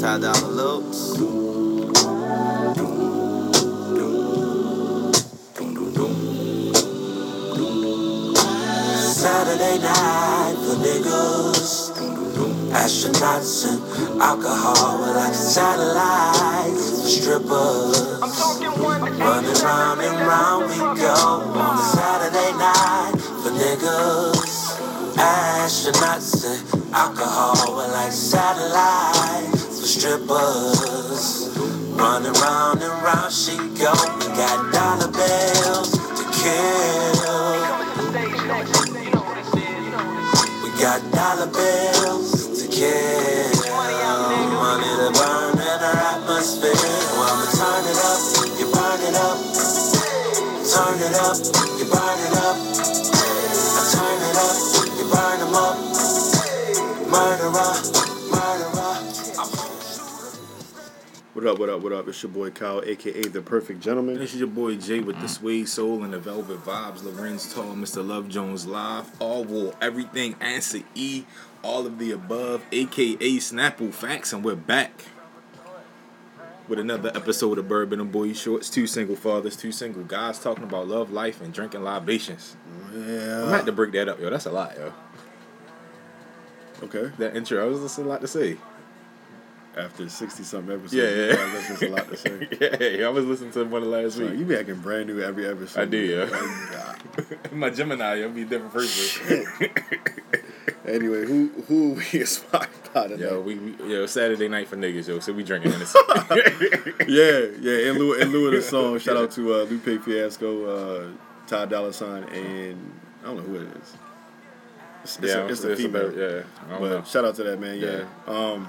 Ty Lopes. Saturday night for niggas. Astronauts and alcohol were like satellites for strippers. Running round and round we go on Saturday night for niggas. Astronauts and alcohol were like satellites strippers. Running round and round she go. We got dollar bills to kill. We got dollar bills to kill. Money to burn in our atmosphere. Well, I'ma turn it up, you burn it up. Turn it up, you burn it up. I turn it up, you burn them up. Murderer. What up, what up, what up? It's your boy Kyle, aka The Perfect Gentleman. This is your boy Jay with the Suede Soul and the Velvet Vibes. Lorenz Tall, Mr. Love Jones Live. All wool, everything, answer E, all of the above, aka Snapple Facts, and we're back with another episode of Bourbon and Boy Shorts. Two single fathers, two single guys talking about love, life, and drinking libations. Yeah. I'm have to break that up, yo. That's a lot, yo. Okay. That intro, I was just a lot to say. After 60 something episodes, Yeah, yeah. that's just a lot to say. yeah, I was listening to one of the last So week. you be acting brand new every episode. I do, yeah. Like, My Gemini, you'll be a different person. anyway, who who we inspired by tonight? Yo, we, we yo Saturday night for niggas, yo. So we drinking in Yeah, yeah. In lieu, in lieu of the song, shout out to uh, Lupe Fiasco, uh, Ty Dolla Sign, and I don't know who it is. It's, it's, yeah, a, it's a female. about- yeah, But know. shout out to that man. Yeah. Um, Well,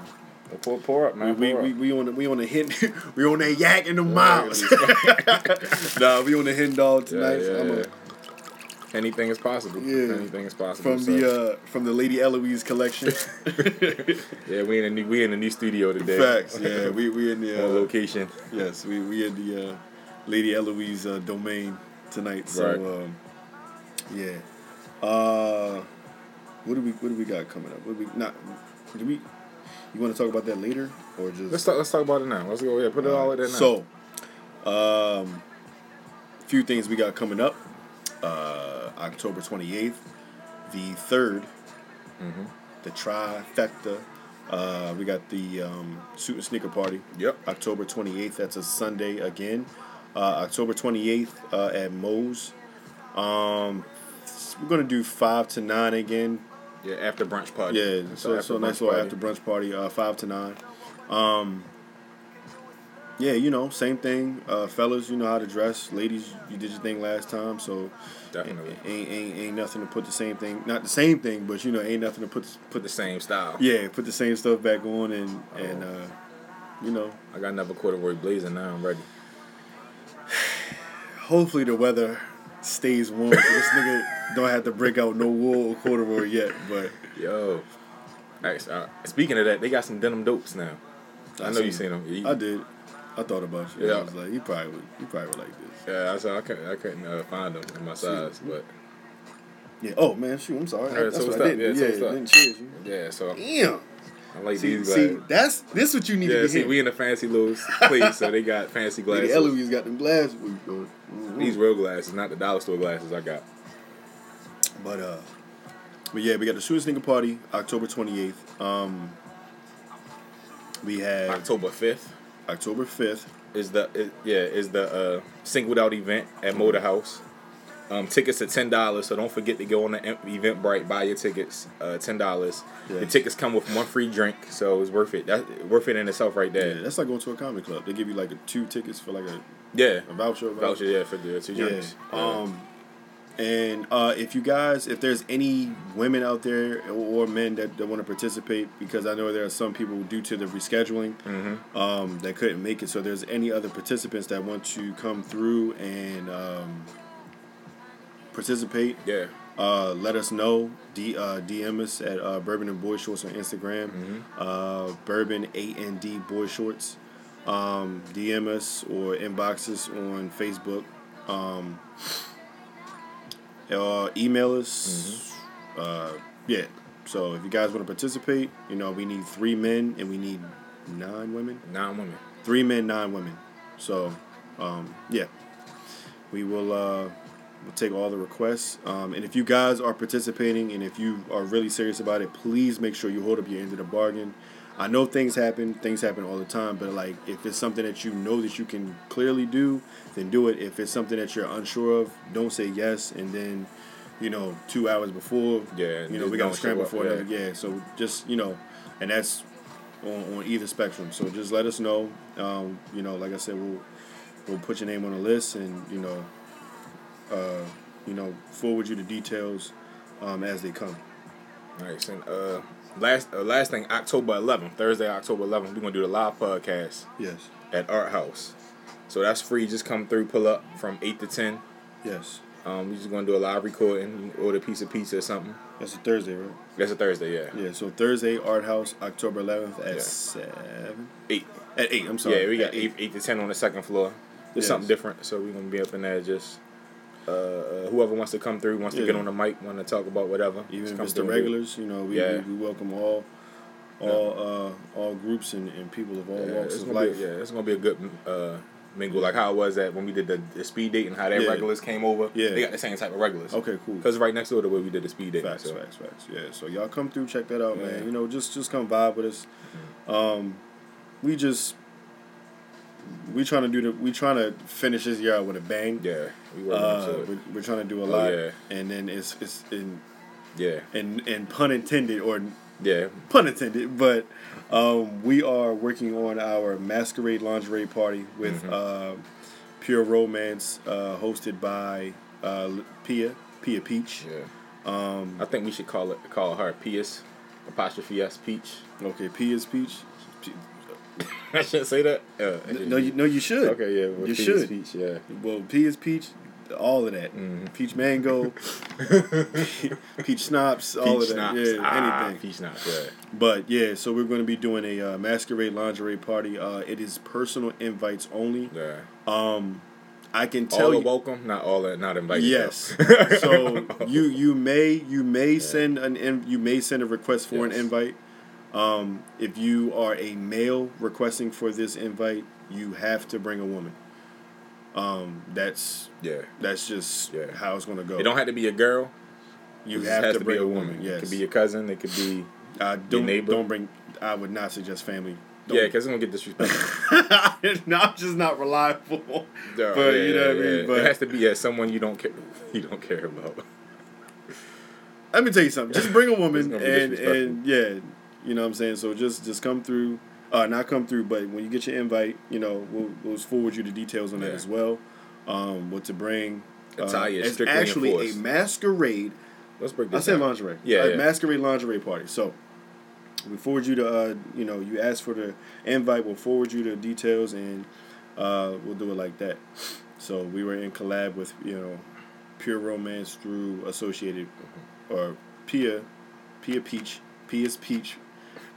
pour, pour up, man. we, we, we on the, we on the hit we on that yak in the miles. nah, we on the hidden dog tonight. yeah, I'm yeah. a, Anything is possible. Yeah. Anything is possible. from so- the uh, from the Lady Eloise collection. yeah, we in a new we in a new studio today. Facts. Yeah, we we in the uh, location. yes we we in the uh, Lady Eloise uh, domain tonight. So Right. um, yeah. Uh, what do we what do we got coming up? What do we not? Do we? You want to talk about that later or just? Let's talk. Let's talk about it now. Let's go. Yeah, put it all in there now. So, um, few things we got coming up. Uh, October 28th, the 3rd, Mm-hmm. the trifecta. Uh, we got the um, suit and sneaker party. Yep. October 28th, that's a Sunday again. Uh, October 28th uh, at Moe's. Um, we're to do 5 to 9 again. Yeah, after brunch party. Yeah, It's so an so nice little after brunch party, uh, five to nine. Um, yeah, you know, same thing. Uh, fellas, you know how to dress. Ladies, you did your thing last time, so Definitely. ain't, ain't ain't nothing to put the same thing. Not the same thing, but you know, ain't nothing to put put The same style. yeah, put the same stuff back on and and uh, you know, I got another corduroy blazer now. I'm ready. hopefully the weather stays warm. so this nigga don't have to break out no wool or corduroy yet, but. Yo. Actually, uh, speaking of that, they got some denim dopes now. I, know you seen- them. You- I did. I thought about you. Yeah. I was like, you probably would, you probably would like this. Yeah, I saw. I couldn't. I couldn't uh, find them in my size, but Yeah. Oh man, shoot. I'm sorry. Alright, That's so what I did. Yeah, so Yeah, didn't cheers yeah. So Damn. I like See, these see, that's this what you need Yeah, to be see, we in a fancy little place, so they got fancy glasses. glasses. Eloise got them glasses. Mhm. These real glasses, not the dollar store glasses I got. But uh, but yeah, we got the Suit and Sneaker Party October 28th. Um, we have October fifth October 5th. is the is, yeah is the uh, singled out event at Motor House. Um, tickets are ten dollars, so don't forget to go on the Eventbrite, buy your tickets. Uh, ten dollars. Yeah. The tickets come with one free drink, so it's worth it. That's worth it in itself right there. Yeah, that's like going to a comedy club. They give you like a, two tickets for like a, Yeah, a voucher. whatever. voucher yeah for the two drinks. Yeah. Um, and uh, if you guys, if there's any women out there or, or men that, that want to participate, because I know there are some people due to the rescheduling Mm-hmm. um, that couldn't make it. So there's any other participants that want to come through and um, participate, yeah. uh, let us know. D, uh, DM us at uh, Bourbon and Boy Shorts on Instagram. Mm-hmm. Uh, Bourbon A and D Boy Shorts. Um, DM us or inbox us on Facebook. Um, uh, email us. Uh, yeah. So if you guys want to participate, you know we need three men and we need nine women. Nine women. Three men, nine women. So, um, yeah, we will. We'll take all the requests. Um, and if you guys are participating, and if you are really serious about it, please make sure you hold up your end of the bargain. I know things happen. Things happen all the time. But like, if it's something that you know that you can clearly do, then do it. If it's something that you're unsure of, don't say yes. And then, you know, two hours before, Yeah, you know, we gotta scramble for that. Yeah. So just you know, and that's on, on either spectrum. So just let us know. Um, you know, like I said, we'll we'll put your name on the list, and you know, uh, you know, forward you the details um, as they come. Nice. And uh, last uh, last thing, October 11th, Thursday, October 11th, we're gonna do the live podcast Yes. at Art House. So that's free. Just come through, pull up from eight to ten. Yes. Um, we're just gonna do a live recording. Order a piece of pizza or something. That's a Thursday, right? That's a Thursday, yeah. Yeah. So Thursday, Art House, October 11th at Yeah. seven. Eight. At eight. I'm sorry. Yeah, we got eight, eight to ten on the second floor. There's Yes. something different, so we're gonna be up in there. Just uh, uh, whoever wants to come through, wants to get on the mic, want to talk about whatever. Even if it's the through and do it. regulars, you know, we, Yeah. we, we welcome all, all, uh, all groups and, and people of all Yeah, walks of life. be yeah, it's gonna be a good uh, mingle, like how it was that when we did the, the speed date and how that Yeah. regulars came over. Yeah. they got the same type of regulars. Okay, cool. Because right next door to where we did the speed date. Facts, so. facts, facts. Yeah, so y'all come through, check that out, Yeah. man. You know, just just come vibe with us. Um, we just we trying to do the we trying to finish this year out with a bang. Yeah, we uh, we're, we're trying to do a Oh, lot, yeah. and then it's it's in Yeah, and and pun intended or yeah, pun intended, but um, we are working on our masquerade lingerie party with Mm-hmm. uh, Pure Romance, uh, hosted by uh, Pia Pia Peach. yeah. Um, I think we should call it call her Pia's apostrophe S Peach. okay, Pia's Peach. I shouldn't say that. Uh, No, you no, you should. Okay, yeah, well, you should. Peach, yeah. Well, Pia's Peach, all of that. Mm-hmm. Peach mango, peach schnapps, all Peach of that. schnapps. Yeah, ah, anything. Peach schnapps, yeah. But yeah, so we're going to be doing a uh, masquerade lingerie party. Uh, it is personal invites only. Yeah. Um, I can tell are you. welcome, not all are not invited. Yes. so you you may you may send an in, you may send a request for an invite. Um, if you are a male requesting for this invite, you have to bring a woman. Um, that's yeah. that's just Yeah. how it's gonna go. It don't have to be a girl. you It have has to bring a woman. It Yes. could be your cousin. It could be uh, don't neighbor. don't bring. I would not suggest family. Don't- yeah, because it's gonna get disrespectful. no, I'm just not reliable. Yeah, but yeah, you know what I yeah. mean. But it has to be yeah, someone you don't care. You don't care about. let me tell you something. Just bring a woman and and yeah, you know what I'm saying. So just just come through. Uh, not come through, but when you get your invite, you know we'll we'll forward you the details on that as well. Um, what to bring. Uh, Attire it's strictly actually enforced. a masquerade. Let's break this. I said down. lingerie. Yeah, a yeah. masquerade lingerie party. So we forward you to uh, you know you ask for the invite. We'll forward you the details and uh, we'll do it like that. So we were in collab with you know Pure Romance through Associated or Pia Pia Peach Pia's Peach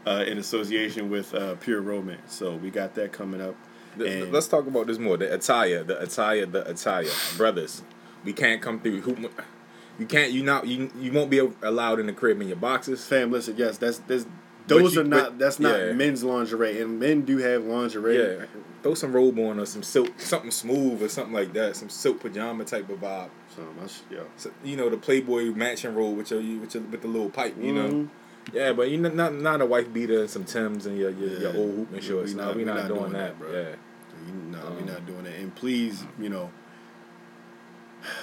uh, in association with uh, Pure Romance. So we got that coming up. Th- And Let's talk about this more. The attire, the attire, the attire. Brothers, we can't come through. Who, you can't. You not. You you won't be allowed in the crib in your boxes. fam, listen, yes, that's that's those you- are not but- that's not yeah. men's lingerie, and men do have lingerie. Yeah, throw some robe on or some silk, something smooth or something like that. Some silk pajama type of vibe. So that's yeah. So, you know the Playboy matching robe with your, with your with the little pipe. You know. Yeah, but you not not a wife beater and some Tims and your your, your Yeah. old hooping We shorts. not- no, we we not, not doing, doing that, that, bro. Yeah. You- No, Um, we're not doing that. And please, you know,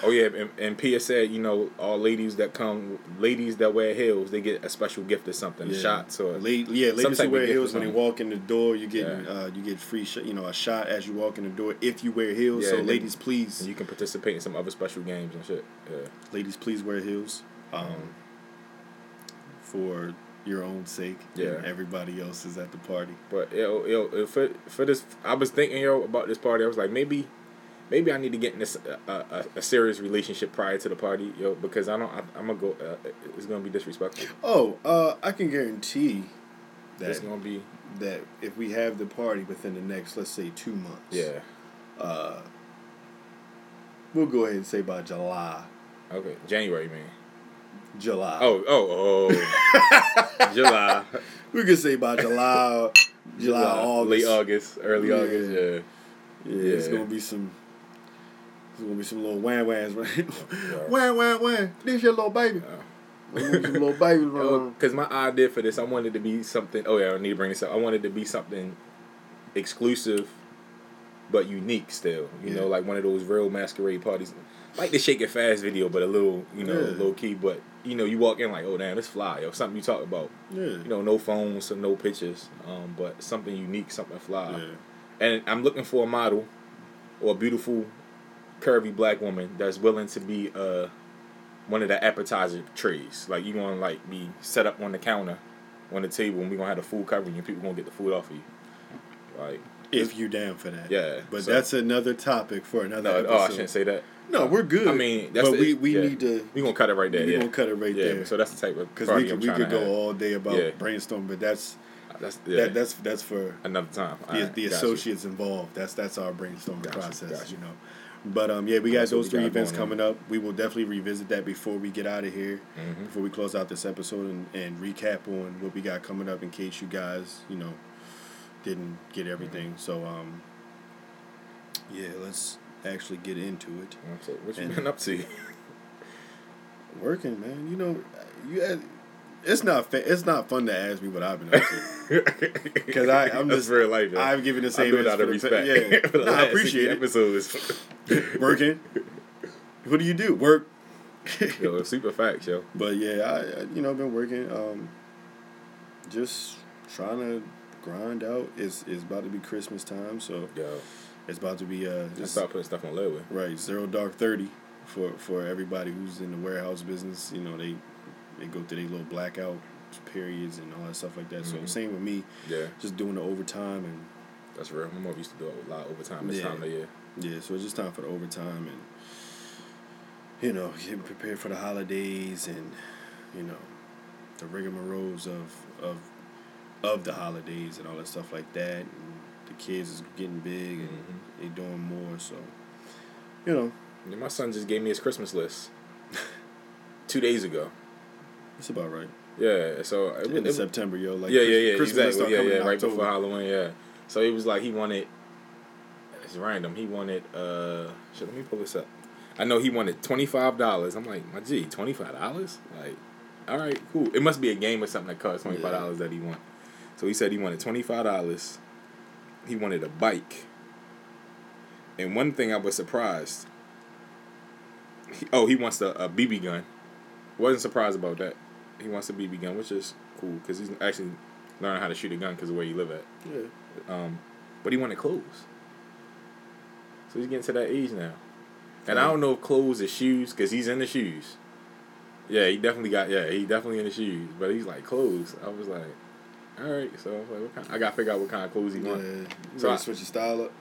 Oh yeah, and, and Pia said, you know, all ladies that come, ladies that wear heels, they get a special gift or something, yeah. shots or La- yeah, ladies who wear heels when they walk in the door, you get Yeah. uh, you get free, sh- you know, a shot as you walk in the door if you wear heels. Yeah, so, ladies, please, and you can participate in some other special games and shit. Yeah. ladies, please wear heels, um, for your own sake. Yeah. and everybody else is at the party. But yo, yo, for for this, I was thinking yo about this party. I was like, maybe, maybe I need to get in this uh, a, a serious relationship prior to the party, yo, because I don't. I, I'm gonna go. Uh, it's gonna be disrespectful. Oh, uh, I can guarantee that It's gonna be that if we have the party within the next, let's say, two months, yeah. uh, we'll go ahead and say by July. Okay, January, man. July. Oh, oh, oh. July. we could say by July, July, August. late August, early Yeah. August. Yeah. Yeah, it's gonna be some. It's gonna be some little wham whams, right? wham wham wham. This your little baby. There's gonna be some little oh, running. Because my idea for this, I wanted to be something. Oh yeah, I need to bring this up. I wanted to be something exclusive, but unique still. You Yeah. know, like one of those real masquerade parties, like the Shake It Fast video, but a little, you know, Yeah. low key. But you know, you walk in like, oh damn, this fly, or something you talk about. Yeah. You know, no phones, so no pictures, um, but something unique, something fly. yeah. And I'm looking for a model or a beautiful, curvy black woman that's willing to be uh one of the appetizer trays. Like you gonna like be set up on the counter, on the table, and we gonna have the food covering you. People gonna get the food off of you. Like If you down for that. Yeah, But so- that's another topic for another no, episode. oh I shouldn't say that. No, we're good. I mean, that's but the- we, we yeah. need to. We gonna cut it right there. We yeah. gonna cut it right yeah, there. So that's the type of Because we could we could go have. all day about Yeah. brainstorm, but that's That's that that's that's for another time. the, Alright, the got you. associates involved. That's that's our brainstorming Gotcha, process, gotcha. you know. But um, yeah, we got those three got events on. coming up. We will definitely revisit that before we get out of here, Mhm. before we close out this episode and, and recap on what we got coming up in case you guys, you know, didn't get everything. So um, yeah, let's actually get into it. So what you And- been up to? Working, man. You know, you had, it's not fa- it's not fun to ask me what I've been up to. Because I I'm just real life. yo. I've given the I same do it answer out of for the respect. pa- yeah. No, I appreciate 60 it. Episodes. working. what do you do? Work. yo, super facts, yo. But yeah, I I, you know been working. Um, just trying to grind out. It's it's about to be Christmas time, so Yo, it's about to be uh just start putting stuff on layaway. right zero dark thirty for for everybody who's in the warehouse business. You know they they go through their little blackout periods and all that stuff like that. Mhm. So same with me, Yeah, just doing the overtime and that's real. My mom used to do a lot of overtime this Yeah. time of the year. Yeah, so it's just time for the overtime and you know, getting prepared for the holidays and you know, the rigmaroles of of of the holidays and all that stuff like that. And the kids is getting big and Mhm. they doing more, so you know, Yeah, my son just gave me his Christmas list two days ago. it's about right. Yeah, so it, In it, September, yo, like yeah, yeah, yeah, Christmas exactly. Yeah, yeah, right October. before Halloween. Yeah, so he was like he wanted. It's random. He wanted. uh Shit, let me pull this up. I know he wanted twenty five dollars. I'm like, my G, twenty five dollars? Like, all right, cool. It must be a game or something that costs twenty five dollars that he want. So he said he wanted twenty five dollars. He wanted a bike. And one thing I was surprised. He, oh, he wants a, a BB gun. Wasn't surprised about that. He wants a BB gun, which is cool because he's actually learning how to shoot a gun because of where you live at. Yeah. Um, but he wanted clothes. So he's getting to that age now. And I don't know if clothes is shoes because he's in the shoes. Yeah, he definitely got, yeah, he definitely in the shoes. But he's like, clothes. I was like, all right. So I like, what kind, I got to figure out what kind of clothes he Yeah. want. You So ready I- to switch his style up?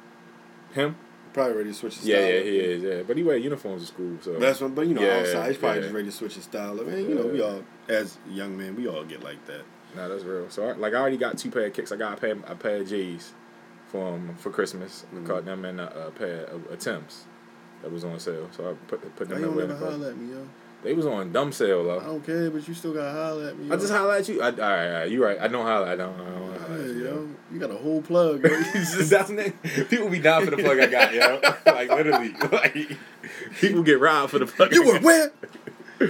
Him? Probably ready to switch his Yeah, style yeah, up. he is, yeah. But he wear uniforms to school, so. That's what, but you know, Yeah, outside, he's probably yeah. just ready to switch his style up. Man, you know, we all, as young men, we all get like that. Nah, that's real. So, I, like, I already got two pair of kicks. I got a pair, a pair of J's for um, for Christmas. Mhm. I caught them in a, a pair of, attempts that was on sale. So I put put them you in with never holler at me, yo? They was on dumb sale I though. don't care, but you still gotta holler at me. Yo. I just holler at you. I, all right, all right, you right. I don't holler. I don't. I don't holler Yeah, at you, yo, you got a whole plug. Yo. You just- That's. People be down for the plug I got, yo. like literally, like people get robbed for the plug. you were where? Yo,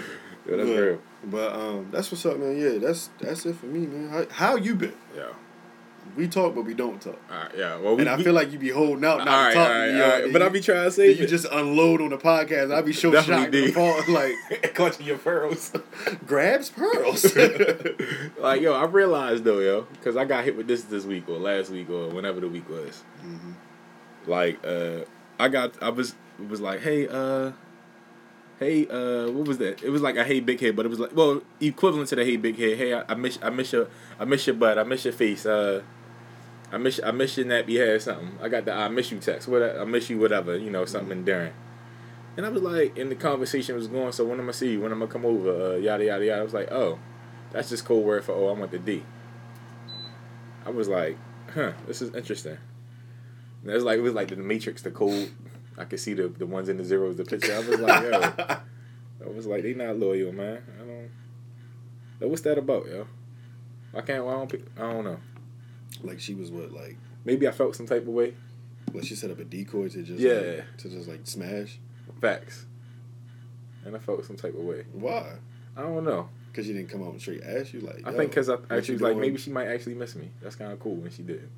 that's But- real. But um, that's what's up, man. Yeah, that's that's it for me, man. How, how you been? Yeah. We talk, but we don't talk. All right. Yeah. Well, we, And I we- feel like you be holding out, not right, talking right, to me. yo, right. But you- I be trying to say you just unload on the podcast. I be so shocked. did. Like clutching your pearls. grabs pearls. like yo, I realized though, yo, because I got hit with this this week or last week or whenever the week was. Mhm. Like, uh, I got, I was, was like, hey, uh, hey, uh, what was that? It was like a hey big head, but it was like, well, equivalent to the hey big head. Hey, I, I miss, I miss your, I miss your butt, I miss your face, uh. I miss I miss you. nappy hair something. I got the I miss you text. What I miss you whatever, you know, something endearing. And I was like, and the conversation was going, so when I'm gonna see you, when I'm gonna come over, uh, yada yada yada. I was like, oh, that's just code word for oh, I want the D. I was like, huh, this is interesting. And it was like it was like the Matrix, the code. I could see the the ones in the zeros, the picture. I was like, yo, I was like, they not loyal, man. I don't. What's that about, yo? I can't. Why I don't. Pick, I don't know. Like she was what like Maybe I felt some type of way. like she set up a decoy to just Yeah. like, to just like smash. Facts. And I felt some type of way. Why? I don't know. Because she didn't come out and straight ask you like. I think oh, because I actually like maybe she might actually miss me. That's kind of cool when she did.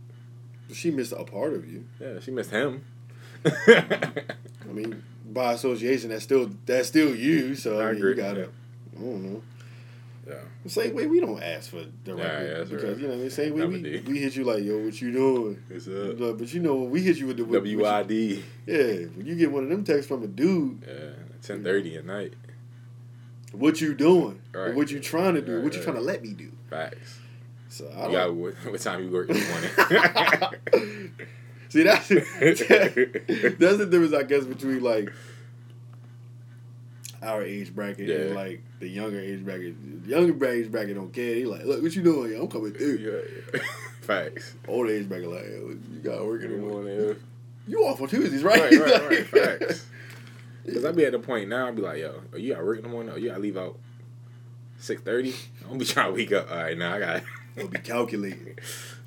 she missed a part of you. Yeah, she missed him. I mean, by association, that's still that's still you. So I, I mean, agree, you gotta. yeah. I don't know. Yeah. Same we don't ask for the Yeah, record yeah, because right. you know the same way Never we, did. we hit you like yo what you doing What's up? but, but you know when we hit you with the with, you- WID. yeah when you get one of them texts from a dude Yeah, ten thirty at night. what you doing Right. what you trying to do Right, what you trying to let me do Facts. so I don't what, what time you work in the morning? see that's that's the difference I guess between like our age bracket and like the younger age bracket the younger age bracket don't care they like look what you doing yo, I'm coming through yeah, yeah. Facts. old age bracket like you got work in the morning you off on Tuesdays right Right, right, right. Facts. Cause I be at the point now. I be like, yo, oh, you got work in the morning? Oh, you gotta leave out six thirty. I'm gonna be trying to wake up. All right, now I got. It'll be calculating.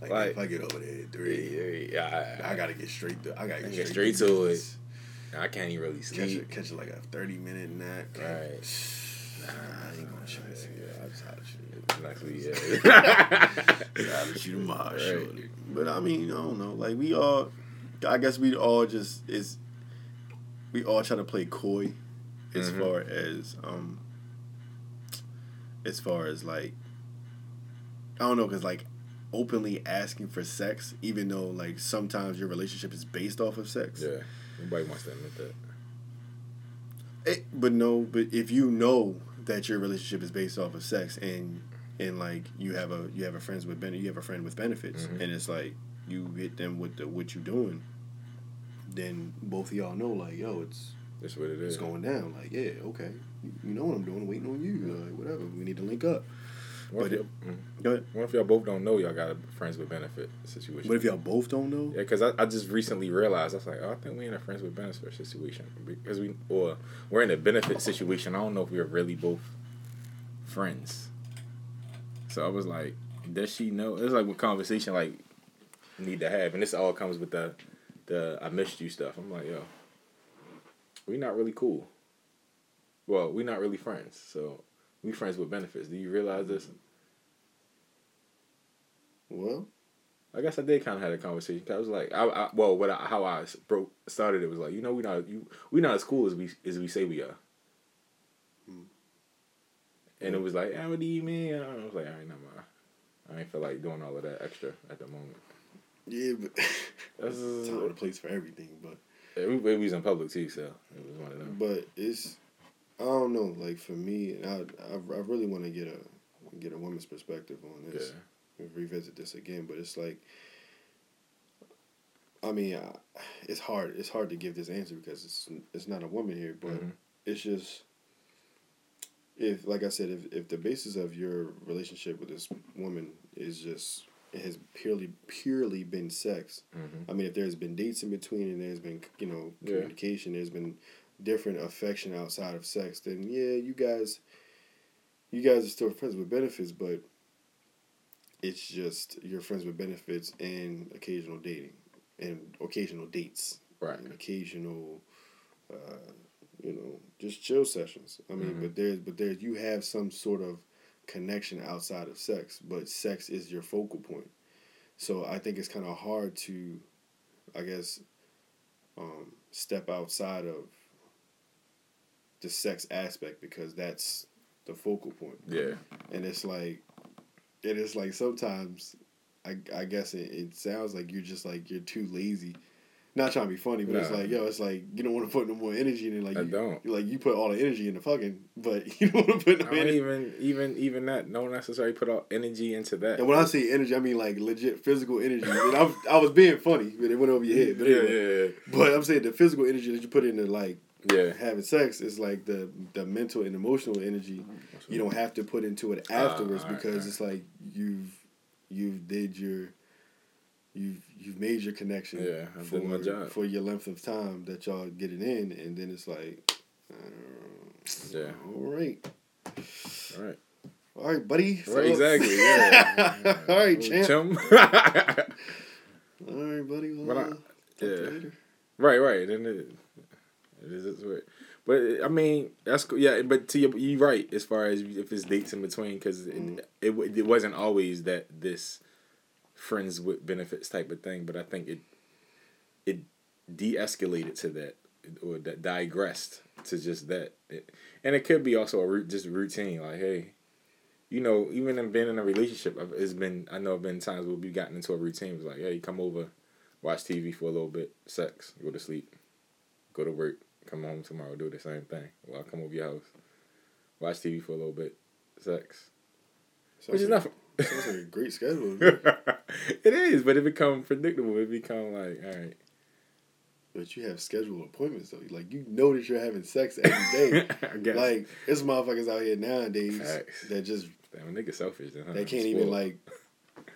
Like, Like- if I get over there at three, Yeah, I gotta get straight to. I gotta get, Get straight, straight to it. I can't even really Catch sleep. it, catch it like a thirty minute nap. Right. I ain't gonna shoot it. Yeah. I just holler at you. Luckily, yeah. Holler at you tomorrow, Right. shorty. But I mean, I don't know. Like we all, I guess we all just is. We all try to play coy, as Mhm. far as um. As far as like. I don't know, cause like, openly asking for sex, even though like sometimes your relationship is based off of sex. yeah. Nobody wants to admit that. Eh, but no, but if you know that your relationship is based off of sex and and like you have a you have a friends with ben you have a friend with benefits Mhm. and it's like you hit them with the what you doing, then both of y'all know like yo it's That's what it it's going down. Like yeah okay. You, you know what I'm doing. Waiting on you. Like whatever. We need to link up. What if, but y'all, mm. Go ahead. what if y'all both don't know y'all got a friends with benefit situation? What if y'all both don't know? Yeah, because I, I just recently realized I was like, oh, I think we in a friends with benefit situation because we or we're in a benefit situation. I don't know if we're really both friends. So I was like, does she know? It's like what conversation like need to have, and this all comes with the the I missed you stuff. I'm like, yo, we not really cool. Well, we not really friends. So we friends with benefits. Do you realize this? Well, I guess I did kind of have a conversation. I was like, I, I well, what how I, how I broke started it was like, you know, we not you we not as cool as we as we say we are. Hmm. And it was like, ah, what do you mean? And I was like, all right, never mind. I ain't feel like doing all of that extra at the moment. yeah, but That's time a place for everything, but. yeah, we, we was in public too, so it was one of them. But it's I don't know. Like for me, I I, I really want to get a get a woman's perspective on this. Yeah. Revisit this again, but it's like. I mean, I, it's hard. It's hard to give this answer because it's it's not a woman here, but Mhm. it's just. If, like I said, if, if the basis of your relationship with this woman is just it has purely purely been sex, Mhm. I mean, if there's been dates in between and there's been, you know, Yeah. communication, there's been different affection outside of sex, then yeah, you guys, you guys are still friends with benefits, but it's just you're friends with benefits and occasional dating and occasional dates, Right. and occasional, uh, you know, just chill sessions. I mean, Mhm. but there's but there's you have some sort of connection outside of sex, but sex is your focal point. So I think it's kind of hard to, I guess, um, step outside of the sex aspect because that's the focal point. Yeah. And it's like, it is like sometimes, I, I guess it, it sounds like you're just like you're too lazy. Not trying to be funny, but it's like yo, it's like you don't want to put no more energy in it. Like I you, don't. like you put all the energy in the fucking, but you don't want to put no I don't even even even that. Don't necessarily put all energy into that. And when I say energy, I mean like legit physical energy. And I, was, I was being funny, but it went over your head. But yeah, anyway. yeah, But I'm saying the physical energy that you put into like yeah. yeah. having sex is like the the mental and emotional energy you don't have to put into it afterwards Ah, alright, because alright. it's like you've you've did your you've you've made your connection Yeah, I've for done my job. for your length of time that y'all get it in and then it's like uh, Yeah. all right All right. All right, buddy. So- Right, exactly. Yeah. All right, champ. Chum. All right, buddy. Well, I- uh, talk to yeah. later. Right, right. And it, it is it's weird. But I mean, that's cool. Yeah, but to your, you're right as far as if it's dates in between because Mm-hmm. it, it it wasn't always that this friends with benefits type of thing. But I think it it de-escalated to that or that digressed to just that. It, and it could be also a root, just routine. Like, hey, you know, even in being in a relationship, it's been I know have been times where we've gotten into a routine. It's like, hey, come over, watch TV for a little bit, sex, go to sleep, go to work, come home tomorrow, do the same thing. Well, I'll come over your house, watch TV for a little bit, sex, which is Sounds nothing. like, sounds like a great schedule. it is, but it become predictable. It become like, all right, but you have scheduled appointments though. Like you know that you're having sex every day. I like it's motherfuckers out here nowadays Facts. that just Damn, nigga selfish. Then, huh? they can't even like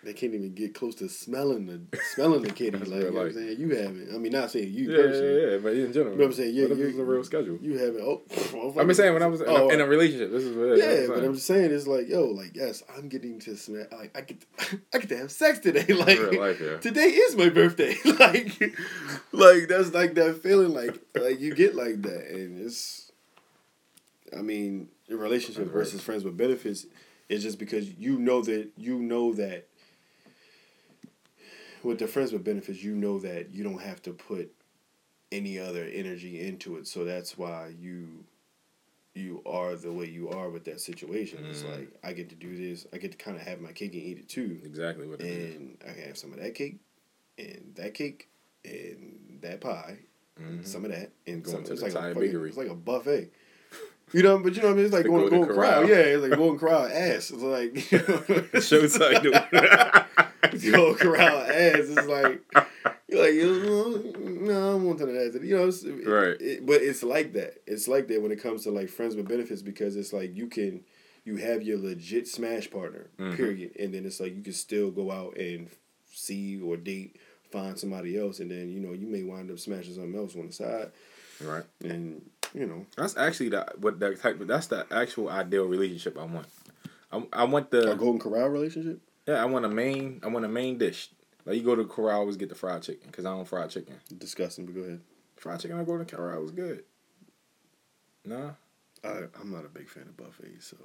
they can't even get close to smelling the smelling the kitty. Like you know what I'm saying, you haven't. I mean, not saying you Yeah, personally. yeah, yeah, but in general, You know what I'm saying? Yeah, what if you're- it's a real schedule. You haven't. Oh, I'm just saying when I was in, Oh, a, in a relationship, this is what. Yeah, what but I'm just saying it's like, yo, like, yes, I'm getting to smash. Like, I get, I get to have sex today. Like, life, yeah. today is my birthday. like, like that's like that feeling. Like, like you get like that, and it's. I mean, a relationship versus friends with benefits is just because you know that you know that. With the friends with benefits, you know that you don't have to put any other energy into it, so that's why you you are the way you are with that situation. It's Mm. like I get to do this. I get to kind of have my cake and eat it too, exactly what and I can have some of that cake, and that cake, and that pie, and Mhm. some of that, and Going some. to It's the like a fucking, bakery. It's like a buffet. You know, but you know what I mean. It's like The going to Golden Corral. Corral. Yeah, it's like Golden Corral ass. It's like Showtime, dude. Golden Corral ass. It's like you're like you know, no, I don't want that ass. You know, it's, Right. it- but it's like that. It's like that when it comes to like friends with benefits because it's like you can, you have your legit smash partner, Mhm. period, and then it's like you can still go out and see or date, find somebody else, and then you know you may wind up smashing something else on the side, right. and you know That's actually the what that type. That's the actual ideal relationship I want. I, I want the a Golden Corral relationship. yeah. I want a main. I want a main dish. Like you go to Corral, always get the fried chicken because I don't fried chicken. Disgusting, but go ahead. Fried chicken I go to Corral was good. Nah, I, I'm not a big fan of buffets, so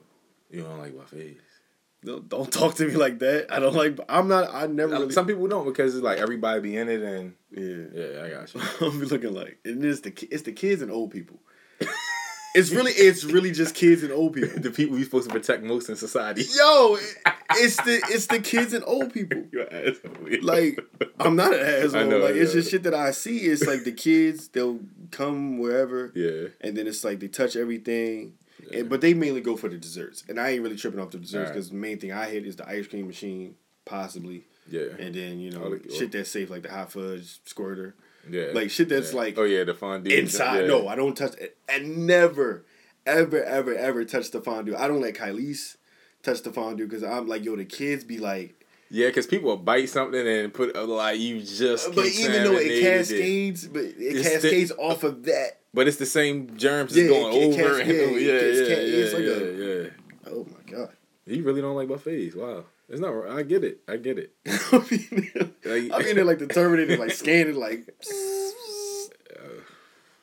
you don't like buffets. don't, don't talk to me like that. I don't like. I'm not. I never. Really, Some people don't because it's like everybody be in it and yeah. yeah, I got you. I'm be looking like and it is the it's the kids and old people. It's really it's really just kids and old people. the people we're supposed to protect most in society. Yo, it's the it's the kids and old people. You're an asshole. Like I'm not an asshole. Know, like it's just shit that I see. It's like the kids they'll come wherever, yeah, and then it's like they touch everything. Yeah. And, but they mainly go for the desserts, and I ain't really tripping off the desserts because the main thing I hit is the ice cream machine, possibly, yeah, and then you know the- shit that's safe like the hot fudge squirter. Yeah. Like shit that's Yeah. like oh yeah, the fondue inside. Yeah. No, I don't touch it. I never, ever, ever, ever touch the fondue. I don't let Kylie's touch the fondue because I'm like, yo, the kids be like, Yeah, because people will bite something and put like you just. but even though it cascades, but it cascades off of that. but it's the same germs Yeah, that's going it ca- over. cas- and yeah, it yeah, yeah, yeah, it's like yeah, a- yeah. Oh my god. You really don't like buffets? Wow, it's not. I get it. I get it. I mean, Like, I mean, they're like the Terminator, like scanning, like.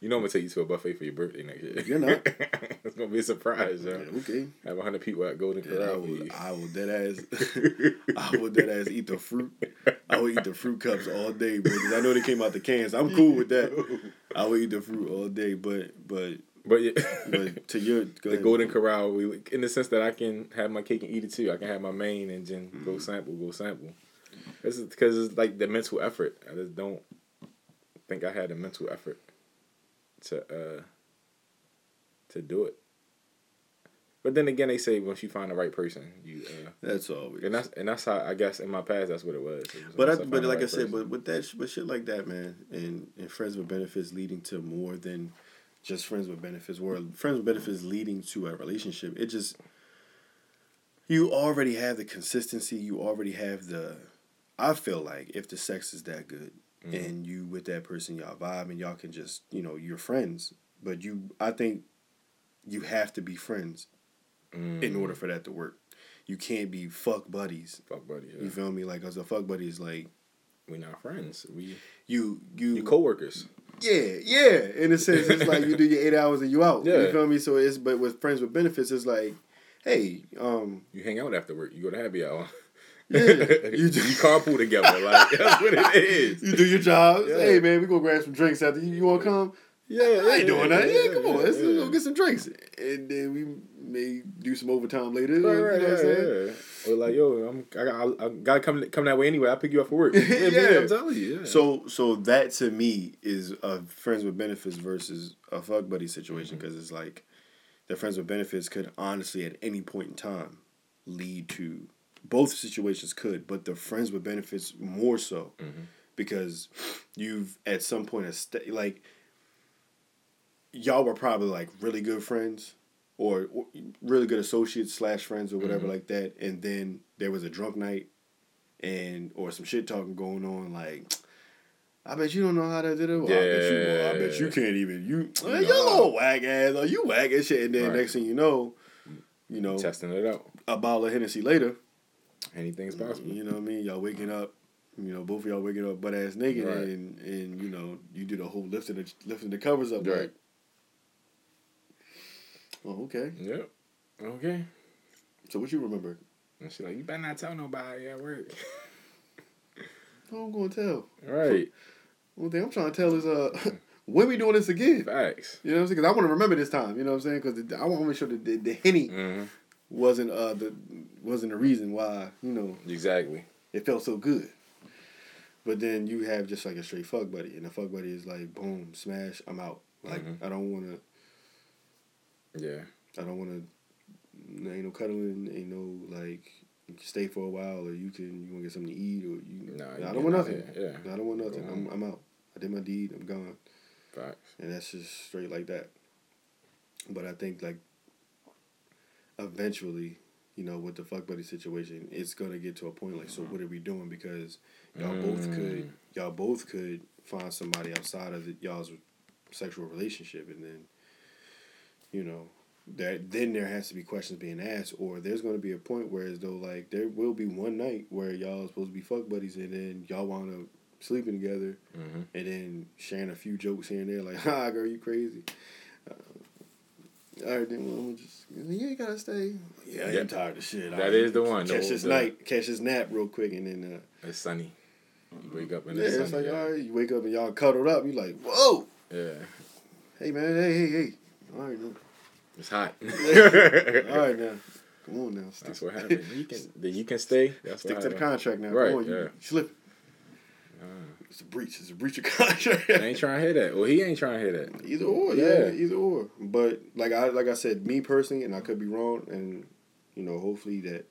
you know I'm gonna take you to a buffet for your birthday next year. You're not. it's gonna be a surprise, Yeah, okay. Have hundred people at Golden Yeah, I Corral. for will. I will dead ass. I will dead ass eat the fruit. I will eat the fruit cups all day, bro. 'cause I know they came out the cans. I'm cool with that. I will eat the fruit all day, but but But yeah, but to your go the ahead. Golden Corral, we in the sense that I can have my cake and eat it too. I can have my main and then Mm-hmm. go sample, go sample. This is because it's like the mental effort. I just don't think I had the mental effort to uh to do it. But then again, they say once you find the right person, you uh, That's always. and that's and that's how I guess in my past that's what it was. It was But I, once but like I said, person. but with that, but shit like that, man, and and friends with benefits leading to more than just friends with benefits, or friends with benefits leading to a relationship. It just you already have the consistency. You already have the. I feel like if the sex is that good, Mhm. and you with that person, y'all vibe, and y'all can just you know you're friends. But you, I think, you have to be friends in Mm. order for that to work. you can't be fuck buddies. Fuck buddy. Yeah. You feel me? Like as a fuck buddy is like we're not friends. We you you you coworkers. Yeah, yeah. In a sense, it's like you do your eight hours and you out. Yeah. You feel me? So it's but with friends with benefits, it's like, hey, um, You hang out after work. You go to happy hour. yeah, you, you carpool together. Like that's what it is. you do your job. Yeah. Hey man, we gonna grab some drinks after you. You wanna come? Yeah, I ain't doing that. Yeah, come on, let's yeah. go get some drinks, and then we may do some overtime later. Right, you right, know what I'm saying? yeah, yeah. Or like, yo, I'm, I, got, I, I gotta come, come that way anyway. I'll pick you up for work. Yeah. I'm telling you. Yeah. So, so that to me is a friends with benefits versus a fuck buddy situation Mm-hmm. because it's like the friends with benefits could honestly at any point in time lead to both situations could, but the friends with benefits more so Mm-hmm. because you've at some point est- like y'all were probably like really good friends or, or really good associates slash friends or whatever Mhm. like that, and then there was a drunk night and or some shit talking going on like. I bet you don't know how to do it. Well, I bet you. Well, I bet you can't even. You, Nah. you little whack ass. Or you whack as shit. And then Right. next thing you know, you know, testing it out. a bottle of Hennessy later, Anything's possible. you know what I mean? Y'all waking up, you know, both of y'all waking up butt ass naked, Right. and and you know you do the whole lifting the lifting the covers up. Right. Like, oh, okay. Yep. Okay. So what you remember? And she like, you better not tell nobody at work. Oh, I'm gonna tell. right. One thing I'm trying to tell is uh, when we doing this again? Facts. You know what I'm saying? Because I want to remember this time. You know what I'm saying? Because I want to make sure that the, the henny hmm wasn't uh the wasn't the reason why you know Exactly. it felt so good. But then you have just like a straight fuck buddy, and the fuck buddy is like, boom, smash, I'm out. Like Mhm. I don't want to, Yeah. I don't want to. Ain't no cuddling, ain't no like. You can stay for a while, or you can you want to get something to eat, or you. Nah, I don't want nothing. here, yeah. I don't want nothing. I'm. I'm out. I did my deed. I'm gone, Facts. and that's just straight like that. But I think like. Eventually, you know, with the fuck buddy situation, it's gonna get to a point like, so what are we doing? Because y'all both could Mm. y'all both could find somebody outside of the, y'all's sexual relationship and then you know that then there has to be questions being asked or there's going to be a point where as though like there will be one night where y'all are supposed to be fuck buddies and then y'all wound up sleeping together hmm and then sharing a few jokes here and there like ha girl you crazy uh, all right then well, I'm just you ain't gotta stay yeah, I Yeah. am tired of shit That is the one, catch this night catch this nap real quick and then uh, It's sunny. You wake up and yeah, it's it's sunny. like yeah. all right. You wake up and y'all cuddled up. You like, whoa, yeah. hey man, hey, hey, hey. All right, now. It's hot. all right now. Come on now. Stick, That's what happened. You can then you can stay. That's stick to the contract now. Right, Come on, yeah. you slip. Uh, It's a breach. It's a breach of contract. I ain't trying to hear that. Well, he ain't trying to hear that. Either or, yeah. Yeah. either or. But like I like I said, me personally, and I could be wrong, and you know, hopefully that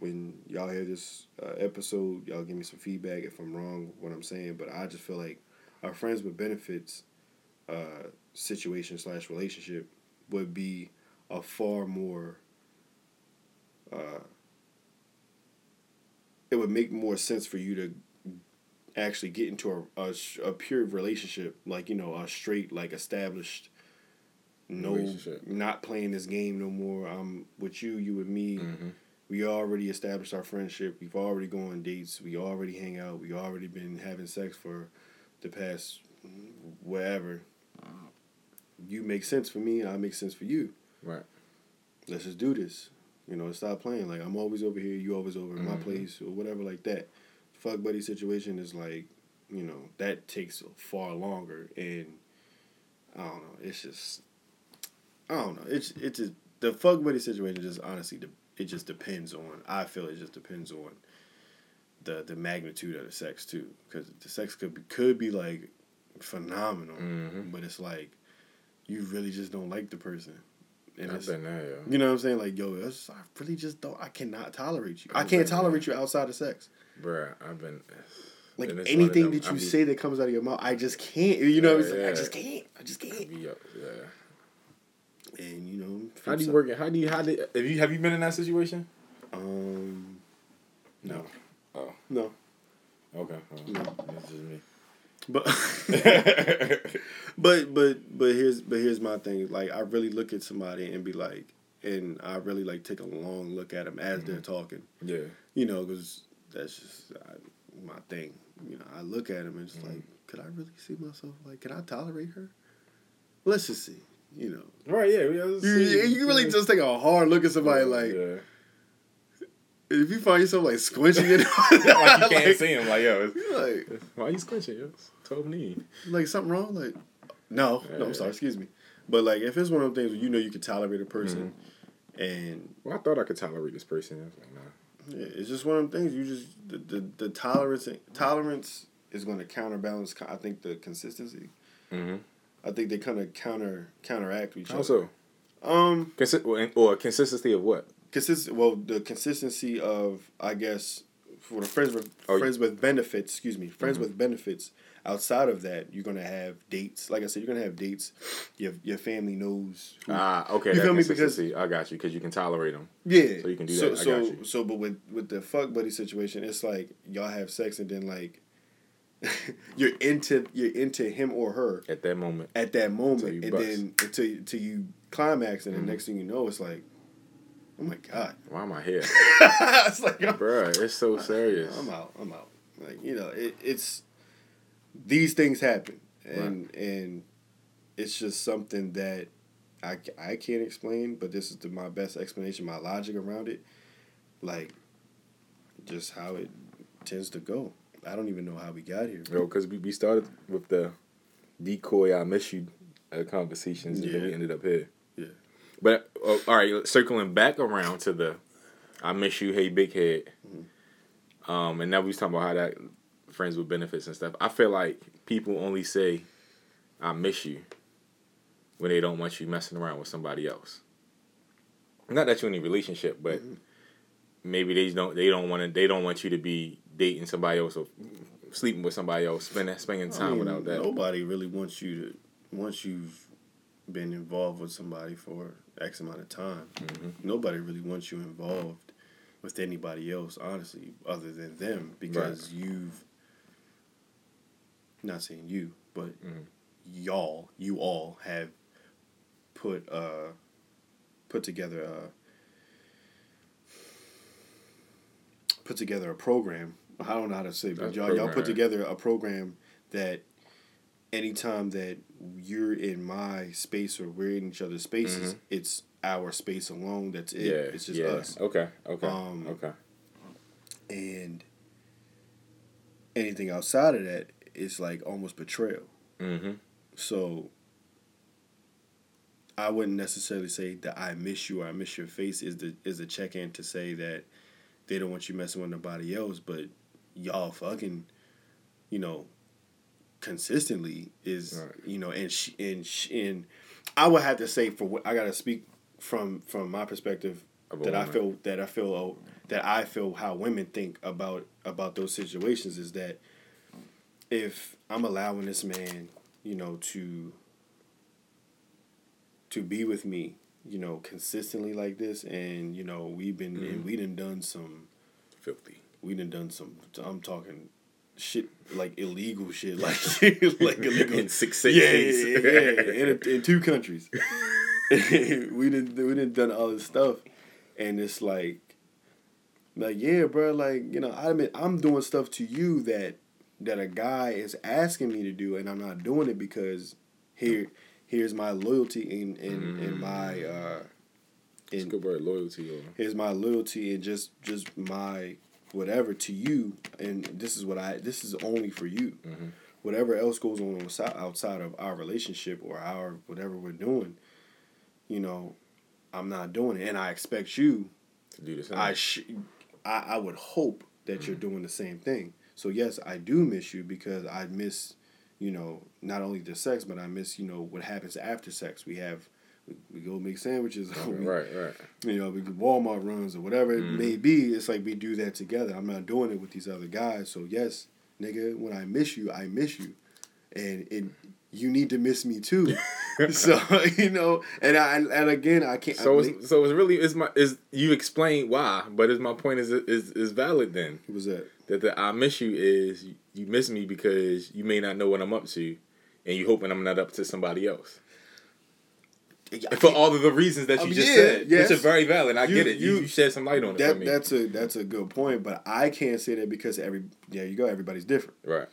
when y'all hear this uh, episode, y'all give me some feedback if I'm wrong what I'm saying. But I just feel like our friends with benefits uh, situation slash relationship would be a far more. Uh, it would make more sense for you to actually get into a, a, a pure relationship, like you know, a straight, like established, no, not playing this game no more. I'm with you, you with me. Mhm. We already established our friendship. We've already gone on dates. We already hang out. We already been having sex for the past whatever. You make sense for me. I make sense for you. Right. Let's just do this. You know, stop playing. Like I'm always over here. You always over in my place or whatever like that. Fuck buddy situation is like, you know, that takes far longer and I don't know. It's just I don't know. It's it's just, the fuck buddy situation just honestly it just depends on. I feel it just depends on the the magnitude of the sex too, because the sex could be could be like phenomenal, Mhm. but it's like you really just don't like the person, and I've it's, been there, yo. you know what I'm saying? Like yo, it's, I really just don't. I cannot tolerate you. I I've can't been tolerate you outside of sex. Bruh, I've been. Like and it's one of anything them- that you be- say that comes out of your mouth, I just can't. You know what I'm Yeah, saying? I just can't. I just can't. be yeah. And you know, How do you work it? How do you? How did? Have you have you been in that situation? Um, no, Oh, no, okay. Oh, No. That's just me. But but but but here's but here's my thing. Like I really look at somebody and be like, and I really like take a long look at them as they're mm-hmm. talking. Yeah. You know, because that's just I, my thing. You know, I look at them and it's mm-hmm. like, could I really see myself? Like, can I tolerate her? Let's just see. You know, Right. Yeah. yeah you, you really just take a hard look at somebody like. Yeah. If you find yourself like squinching it, like you can't like, see him. Like yo, like why are you squinching? Yo? It's Twelve knee. like something wrong? Like, no, no, I'm sorry, excuse me. But like, if it's one of those things where you know you can tolerate a person, and Well, I thought I could tolerate this person. I was like, nah. yeah, it's just one of them things. You just the the, the tolerance tolerance is going to counterbalance. I think the consistency. Mm-hmm. I think they kind of counter counteract each other. Also, Um, consi- or, or consistency of what? consist well the consistency of I guess for the friends with Oh, friends with benefits. Excuse me, friends with benefits. Outside of that, you're gonna have dates. Like I said, you're gonna have dates. Your your family knows. Ah, okay. You feel me? consistency. I got you because you can tolerate them. yeah, so you can do so, that. I got you. so, but with with the fuck buddy situation, it's like y'all have sex and then like you're into you're into him or her At that moment, at that moment, and bust. then until until you climax, and Mhm. the next thing you know, it's like, oh my god, why am I here, it's like Bruh, It's so serious. I'm out. I'm out. Like you know, it, it's these things happen, and and it's just something that I, I can't explain, but this is the, my best explanation, my logic around it, like just how it tends to go. I don't even know how we got here. Because we, we started with the decoy "I miss you" uh, conversations, and then we ended up here. Yeah. But uh, all right, circling back around to the "I miss you," hey big head. Mm-hmm. Um, and now we was talking about how that friends with benefits and stuff. I feel like people only say "I miss you" when they don't want you messing around with somebody else. Not that you're in a relationship, but Mm-hmm. maybe they don't they don't want to they don't want you to be dating somebody else or sleeping with somebody else, spending spending I time mean, without that. Nobody really wants you to once you've been involved with somebody for X amount of time. Mhm. Nobody really wants you involved with anybody else, honestly, other than them, because you've not saying you, but Mhm. y'all, you all have put uh put together a put together a program. I don't know how to say, but y'all y'all put together a program that anytime that you're in my space or we're in each other's spaces, Mhm. it's our space alone. That's it. yeah, it's just yeah. us. Okay, okay, Um, okay. And anything outside of that is like almost betrayal. Mm-hmm. So I wouldn't necessarily say that I miss you or I miss your face is the is a check in to say that they don't want you messing with nobody else, but y'all fucking, you know, consistently is Right. you know and sh- and sh- and I would have to say for what I gotta speak from from my perspective that I feel that I feel oh, that I feel how women think about about those situations is that if I'm allowing this man, you know, to to be with me, you know, consistently like this, and you know, we've been Mm-hmm. and we done done some, Filthy. we done done some. I'm talking shit like illegal shit, like like illegal In six yeah, states. yeah, yeah, in, in two countries. we didn't we didn't done all this stuff, and it's like, like yeah, bro, like you know, I mean, I'm doing stuff to you that that a guy is asking me to do, and I'm not doing it because here here's my loyalty and and, and my uh, and good word, loyalty. Or, here's my loyalty and just just my whatever to you and this is what i this is only for you Mhm. whatever else goes on outside outside of our relationship or our whatever we're doing you know i'm not doing it and i expect you to do the same. i sh- I, I would hope that you're doing the same thing so yes i do miss you because i miss you know not only the sex but i miss you know what happens after sex we have we, we go make sandwiches we- right, right. you know, we Walmart runs or whatever it may mm. be. It's like we do that together. I'm not doing it with these other guys. So yes, nigga, when I miss you, I miss you, and and you need to miss me too. so you know, and I and again, I can't. So I, it's, so it's really is my is you explain why, but is my point is is is valid then what was that? That the I miss you is you, miss me because you may not know what I'm up to, and you hoping I'm not up to somebody else. for all of the reasons that I you mean, just yeah, said, yes. which are very valid. I You- get it. You, you- you shed some light on it that for me. that's a that's a good point, but I can't say that because every yeah you go everybody's different. right.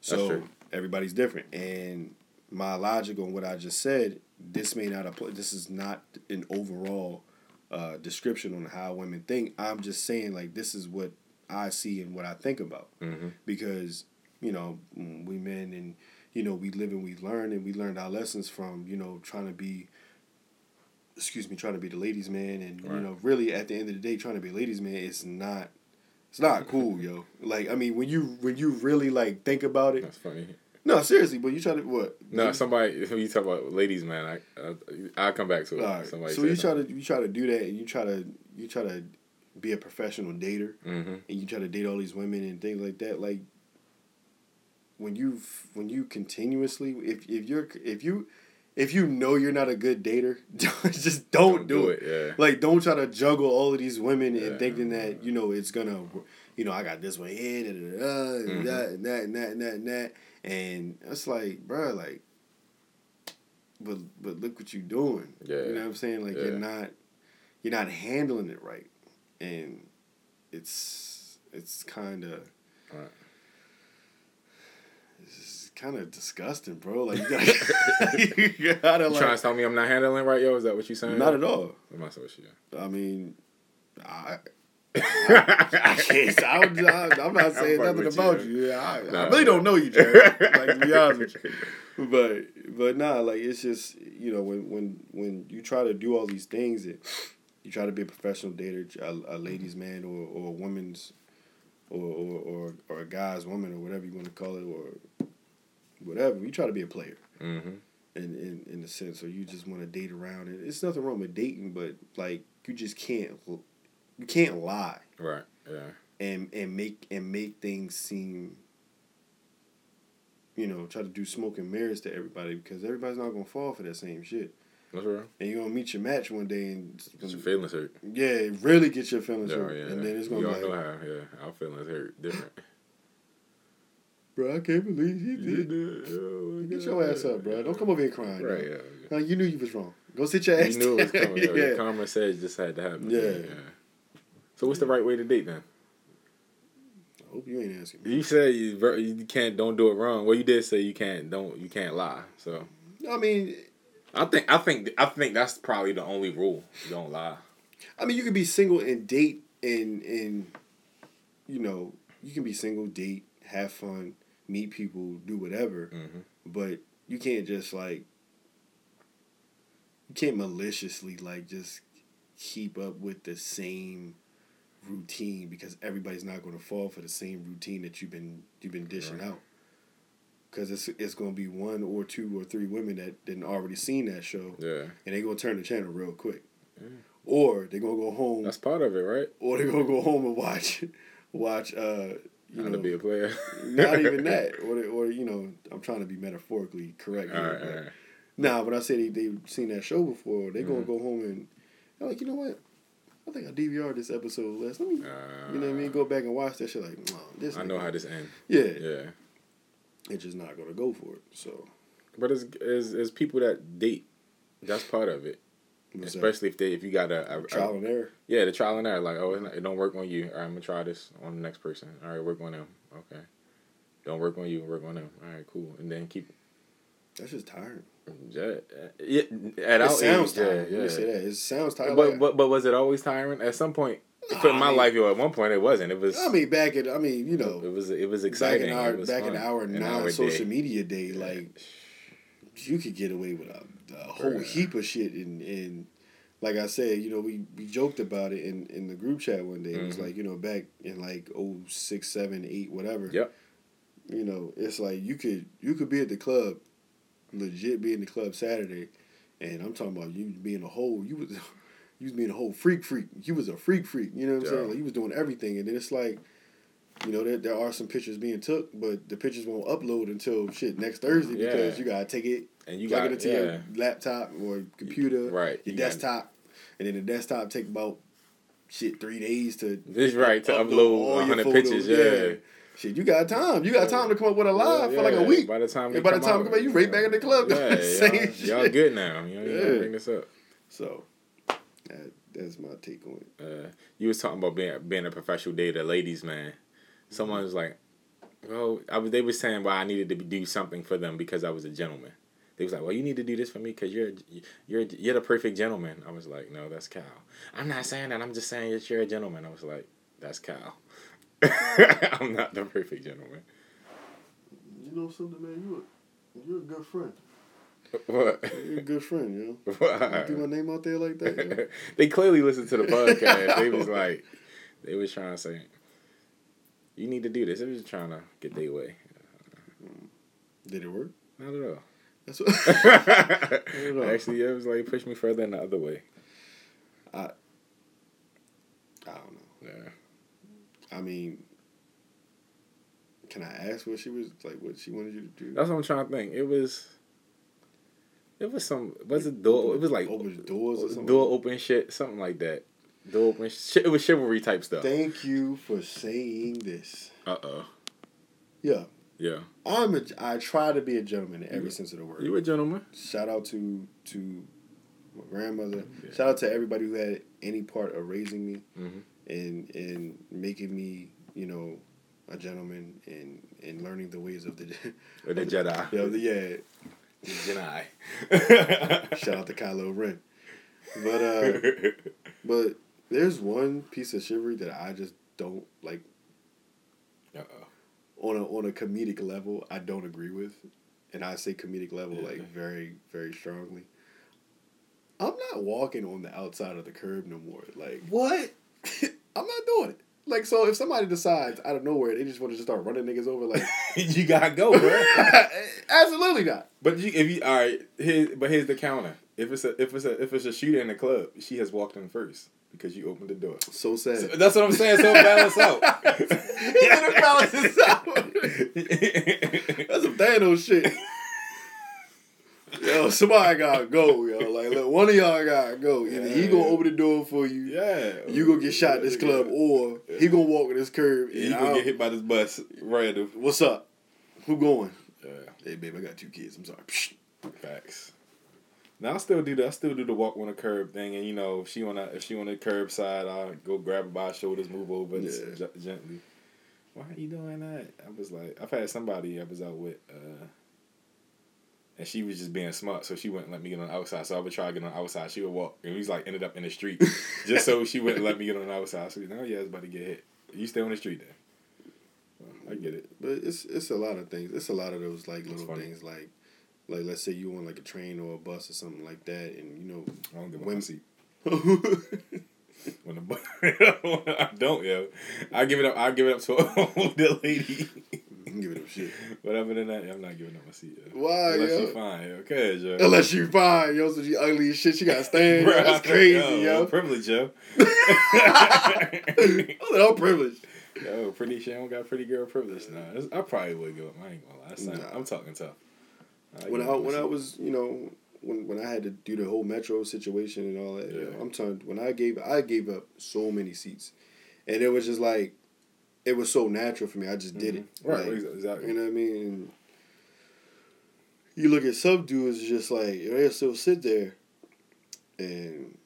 So everybody's different, and my logic on what I just said, this may not apply. This is not an overall uh, description on how women think. I'm just saying like this is what I see and what I think about Mm-hmm. because you know mm, we men and you know we live and we learn and we learned our lessons from you know trying to be excuse me trying to be the ladies man and you know really at the end of the day trying to be a ladies man is not it's not cool yo like i mean when you when you really like think about it That's funny. no seriously but you try to what No, somebody when you talk about ladies, man, I, I I'll come back to it. right. Somebody so you try to you try to do that and you try to you try to be a professional dater Mm-hmm. and you try to date all these women and things like that like when you when you continuously if if you're if you if you know you're not a good dater just don't, do, it. Yeah. like don't try to juggle all of these women Yeah. and thinking that you know it's gonna you know I got this one here da, and Mhm. that and that and that and that and that and it's like bruh like but but look what you're doing Yeah. you know what I'm saying like you're not you're not handling it right and it's it's kind of Right. it's kind of disgusting, bro. Like you gotta, you gotta You like, trying to tell me I'm not handling right, yo? Is that what you saying? not at all. Am I so shit? I mean, I. I can't. I, am not saying fucking nothing about you. you. Yeah, I, I really don't know you, Jared. like to be honest with you. But but nah, like it's just you know when when when you try to do all these things, it, you try to be a professional dater, a, a ladies' man or or a woman's, or or or, or a guy's woman or whatever you want to call it or whatever. You try to be a player Mm-hmm. in in in a sense, or you just want to date around it. It's nothing wrong with dating, but like you just can't you can't lie Right. Yeah. and and make and make things seem you know try to do smoke and mirrors to everybody because everybody's not gonna fall for that same shit That's and you're gonna meet your match one day and Get your feelings hurt. yeah really get your feelings Yeah, hurt yeah. and then it's gonna all be know like how. Yeah, our feelings hurt different. bro I can't believe you did oh get your ass up bro don't come over here crying Right. yo. Yeah. You knew you was wrong go sit your ass You knew it was coming. yeah. yeah. Karma said it just had to happen. Yeah. So what's the right way to date then? I hope you ain't asking me You said you, you can't don't do it wrong. Well, you did say you can't don't you can't lie. So I mean I think I think I think that's probably the only rule. Don't lie. I mean, you can be single and date and and you know you can be single, date, have fun, meet people, do whatever, Mm-hmm. but you can't just like you can't maliciously like just keep up with the same routine because everybody's not going to fall for the same routine that you've been you've been dishing Right. out. Because it's it's going to be one or two or three women that didn't already seen that show, Yeah, and they gonna turn the channel real quick, Yeah. or they gonna go home that's part of it, right? or they're gonna go home and watch watch uh you know to be a player. not even that or or you know I'm trying to be metaphorically correct All here, right, but all right. nah but I say they they've seen that show before they gonna Mhm. go home and they're like you know what I think I DVR'd this episode last let me you know what I mean go back and watch that shit like oh, this I know how this ends. yeah, Yeah, it's just not gonna go for it so. But it's it's, it's people that date. That's part of it. what's that? Especially if they if you got a, a, a trial and error? Yeah the trial and error like oh it, don't work on you. All right I'm gonna try this on the next person. All right work on them. Okay. Don't work on you work on them. All right cool. And then keep that's just tiring. Yeah, yeah at it sounds age, tiring. Yeah, yeah. me say that. It sounds tiring. But, but but was it always tiring? At some point, for I my mean- life, yo, at one point it wasn't. It was. I mean back at I mean you know it was it was exciting. back in our back fun. in our non social media day, like you could get away with a, a whole Bruh. heap of shit and and like I said, you know, we, we joked about it in, in the group chat one day. It was Mhm. like, you know, back in like oh six, seven, eight, whatever. Yep. You know, it's like you could you could be at the club, legit be in the club Saturday, and I'm talking about you being a whole you was you was being a whole freak freak. You was a freak freak. You know what I'm Yeah. saying? Like you was doing everything, and then it's like, you know, there, there are some pictures being took, but the pictures won't upload until shit next Thursday Yeah. because you gotta take it, And you plug got it into yeah. your laptop or computer, right. your you desktop, and then the desktop take about shit three days to This right to upload upload 100 pictures. yeah. Yeah. Shit, you got time. You got time to come up with a lie for like a week. By the time, And by the time out, we come back, you right back in the club. Yeah, y'all, y'all good now. You know, you Yeah. bring this up. So that, that's my take on it. Uh, you was talking about being being a professional dater, ladies man. Someone was like, "Well, I was." They were saying, "Well, I needed to be, do something for them because I was a gentleman." They was like, "Well, you need to do this for me because you're you're you're the perfect gentleman." I was like, "No, that's Cal." I'm not saying that. I'm just saying that you're a gentleman. I was like, "That's Cal." I'm not the perfect gentleman. You know something, man? You a, you're a good friend. What? You're a good friend, you know. Why? You threw my name out there like that. you know? they clearly listened to the podcast. they was like, they was trying to say, you need to do this. They was trying to get their way. Did it work? Not at all. That's what. Actually, it was like pushed me further in the other way. I. I don't know. Yeah, I mean, can I ask what she was like? What she wanted you to do? that's what I'm trying to think. It was, it was some. Was it door? It was like open doors or something. door open shit, something like that. Door open shit. It was chivalry type stuff. Thank you for saying this. Uh oh. Yeah, Yeah. I'm a. I try to be a gentleman in every sense of the word. You a gentleman. Shout out to to my grandmother. Yeah. Shout out to everybody who had any part of raising me Mhm. and and making me, you know, a gentleman and and learning the ways of the. Or the Jedi. yeah, yeah. Jedi. Shout out to Kylo Ren. But uh, but there's one piece of chivalry that I just don't like Uh-oh. on a on a comedic level. I don't agree with, and I say comedic level Yeah. like very very strongly. I'm not walking on the outside of the curb no more. Like What? I'm not doing it. Like so, if somebody decides out of nowhere they just want to just start running niggas over, like you gotta go, bro. absolutely not. But you, if you all right, here, but here's the counter. If it's a if it's a if it's a shooter in the club, she has walked in first because you opened the door. So sad. So that's what I'm saying. So balance out. It balances out. That's some Thanos shit. Yo, somebody gotta go, yo. Like, look, one of y'all gotta go. Either he gonna open the door for you, yeah, you gonna get shot in this club, or he gonna walk in this curb. Yeah, And you gonna get hit by this bus random. What's up? Who going? Yeah, Hey, babe, I got two kids. I'm sorry. Psh. facts. Now I still do that. I still do the walk on the curb thing, and you know, if she on if she on the curb side, I go grab her by the shoulders, move over Yeah. gently. Why are you doing that? I was like, I've had somebody I was out with, uh, and she was just being smart, so she wouldn't let me get on the outside. So I would try to get on the outside. She would walk, and we was like ended up in the street, just so she wouldn't let me get on the outside. So now, yeah, it's about to get hit. You stay on the street then. I get it. But it's it's a lot of things. It's a lot of those like little funny. things like like let's say you on like a train or a bus or something like that, and you know I don't give a When- my seat. When the bu- I don't, yo. I give it up. I give it up to the lady. Give it up shit. But other than that, I'm not giving up my seat. Yo. Why, Unless yo? she fine, yo. Cause yo. Unless you fine, yo, so she ugly as shit. She got stains. Bruh, That's crazy, yo. Privilege, yo. I'm privileged. yo, pretty. She don't got pretty girl privilege now. It's- I probably would give up. I ain't gonna lie. Nah. I'm talking tough. I When I when I was you know when when I had to do the whole metro situation and all that, yo, Yeah. I'm telling when I gave I gave up so many seats, and it was just like it was so natural for me. I just did it. Mhm. Right, Like, exactly. You know what I mean? And you look at some dudes, it's just like they'll still sit there, and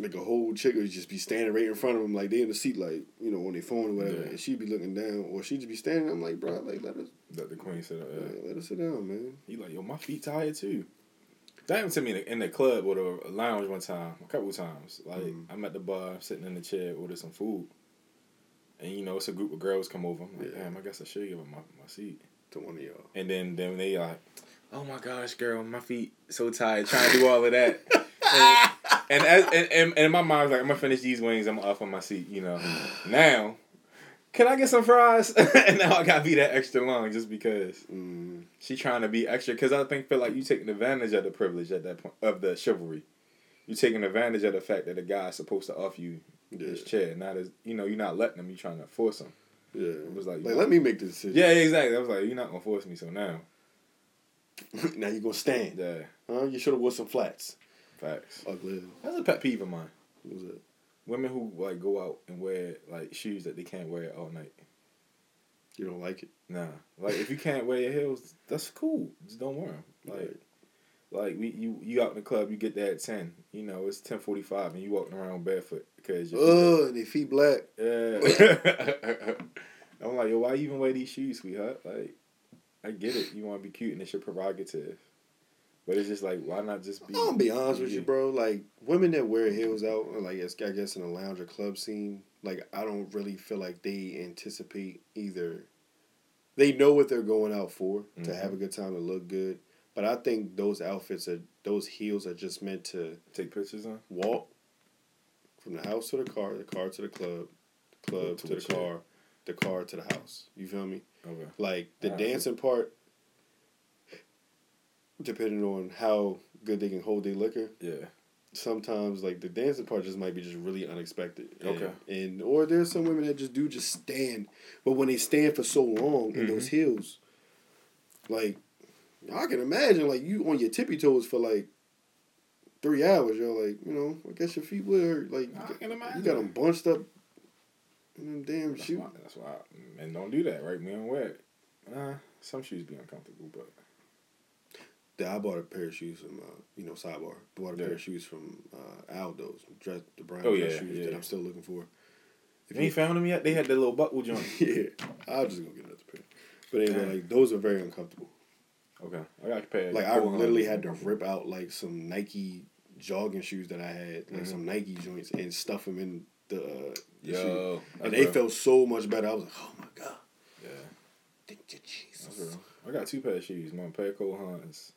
like a whole chick would just be standing right in front of them, like they in the seat, like you know on their phone or whatever, Yeah. and she'd be looking down, or she'd just be standing. I'm like, bro, like let us, That the queen said, uh, like, let us sit down, man. He like, yo, my feet tired too. That happened to me in the, in the club or the lounge one time, a couple times. Like Mhm. I'm at the bar, sitting in the chair, order some food, and you know it's a group of girls come over. I'm like, Yeah. damn, I guess I should give them my, my seat. To one of y'all. And then then they like, oh my gosh, girl, my feet so tired, trying to do all of that. and, and, as, and, and and my was like, I'm gonna finish these wings. I'm gonna off on my seat. You know, now. Can I get some fries? and now I gotta be that extra long just because Mm, she trying to be extra because I think feel like you taking advantage of the privilege at that point of the chivalry. You taking advantage of the fact that the guy's supposed to offer you his Yeah. chair, not as you know. You're not letting him. You're trying to force him. yeah. It was like, Like, let me make the decision. yeah, exactly. I was like, you're not gonna force me. So now, now you're gonna stand. yeah, Huh? You should have wore some flats. facts. Ugly. That's a pet peeve of mine. What was it? Women who like go out and wear like shoes that they can't wear all night. You don't like it? Nah, like if you can't wear your heels, that's cool. Just don't wear them. Like, Right. Like we you you out in the club, you get there at ten. You know it's ten forty five, and you walking around barefoot because your Ugh, they feet black. Yeah. I'm like, yo, why you even wear these shoes, sweetheart? Like, I get it. You want to be cute, and it's your prerogative. But it's just like, why not just be? I'm gonna be honest with you, bro. Like women that wear heels out, like I guess in the lounge or club scene, like I don't really feel like they anticipate either. They know what they're going out for to Mhm. have a good time to look good, but I think those outfits are those heels are just meant to Take pictures on. walk from the house to the car, the car to the club, the club To to, the car, the car to the house. You feel me? Okay. Like the dancing part, depending on how good they can hold their liquor, Yeah. sometimes like the dancing part just might be just really unexpected. And, Okay. And or there's some women that just do just stand, but when they stand for so long in Mm-hmm. those heels, like I can imagine like you on your tippy toes for like three hours. You're like, you know, I guess your feet would hurt. Like I can you got them bunched up. in them damn That's shoes. why. That's why. And don't do that, right? Don't wear it. Nah, some shoes be uncomfortable, but Yeah, I bought a pair of shoes from, uh, you know, sidebar. Bought a pair of shoes from uh, Aldo's, dress, the brown Oh, yeah, shoes yeah. that I'm still looking for. If you ain't found them yet. They had the little buckle joint. yeah, I'll just go get another pair. But anyway, Yeah. like those are very uncomfortable. Okay, I got a pair. Like I literally had to rip out like some Nike jogging shoes that I had, like Mhm. some Nike joints, and stuff them in the, uh, the. Yo, and they real. felt so much better. I was like, oh my god, Yeah, thank you Jesus. I got two pair of shoes. My pair of Cole Haans.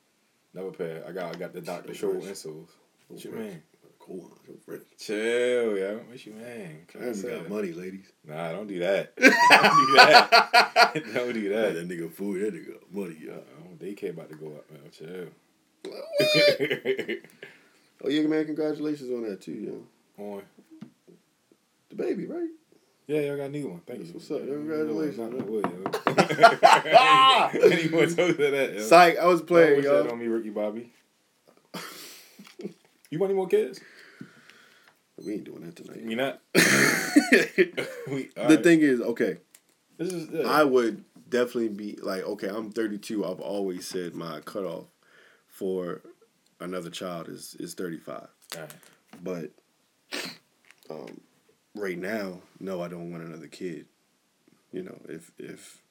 Another pair. I got I got the Dr. Those Scholl insoles. What you mean? Cool, huh? Those rich. Chill, yo. What you mean? I haven't got money, ladies. Nah, don't do that. don't do that. don't do Yeah, that. that nigga fool. that nigga money, yo. Daycare about to go up, man. Chill. Oh yeah, man! Congratulations on that too, yo. On. The baby, right? Yeah, y'all got a new one. Thank That's you. what's up. Congratulations, man. on wood, yo. Anyone told you that? Yo. Psych, I was playing, wish that on me, Ricky Bobby. you want any more kids? We ain't doing that tonight. You not? we, the alright. thing is, okay, This is. Yeah. I would definitely be like, okay, I'm 32. I've always said my cutoff for another child is is 35. Alright. But um, right now, no, I don't want another kid. You know, if if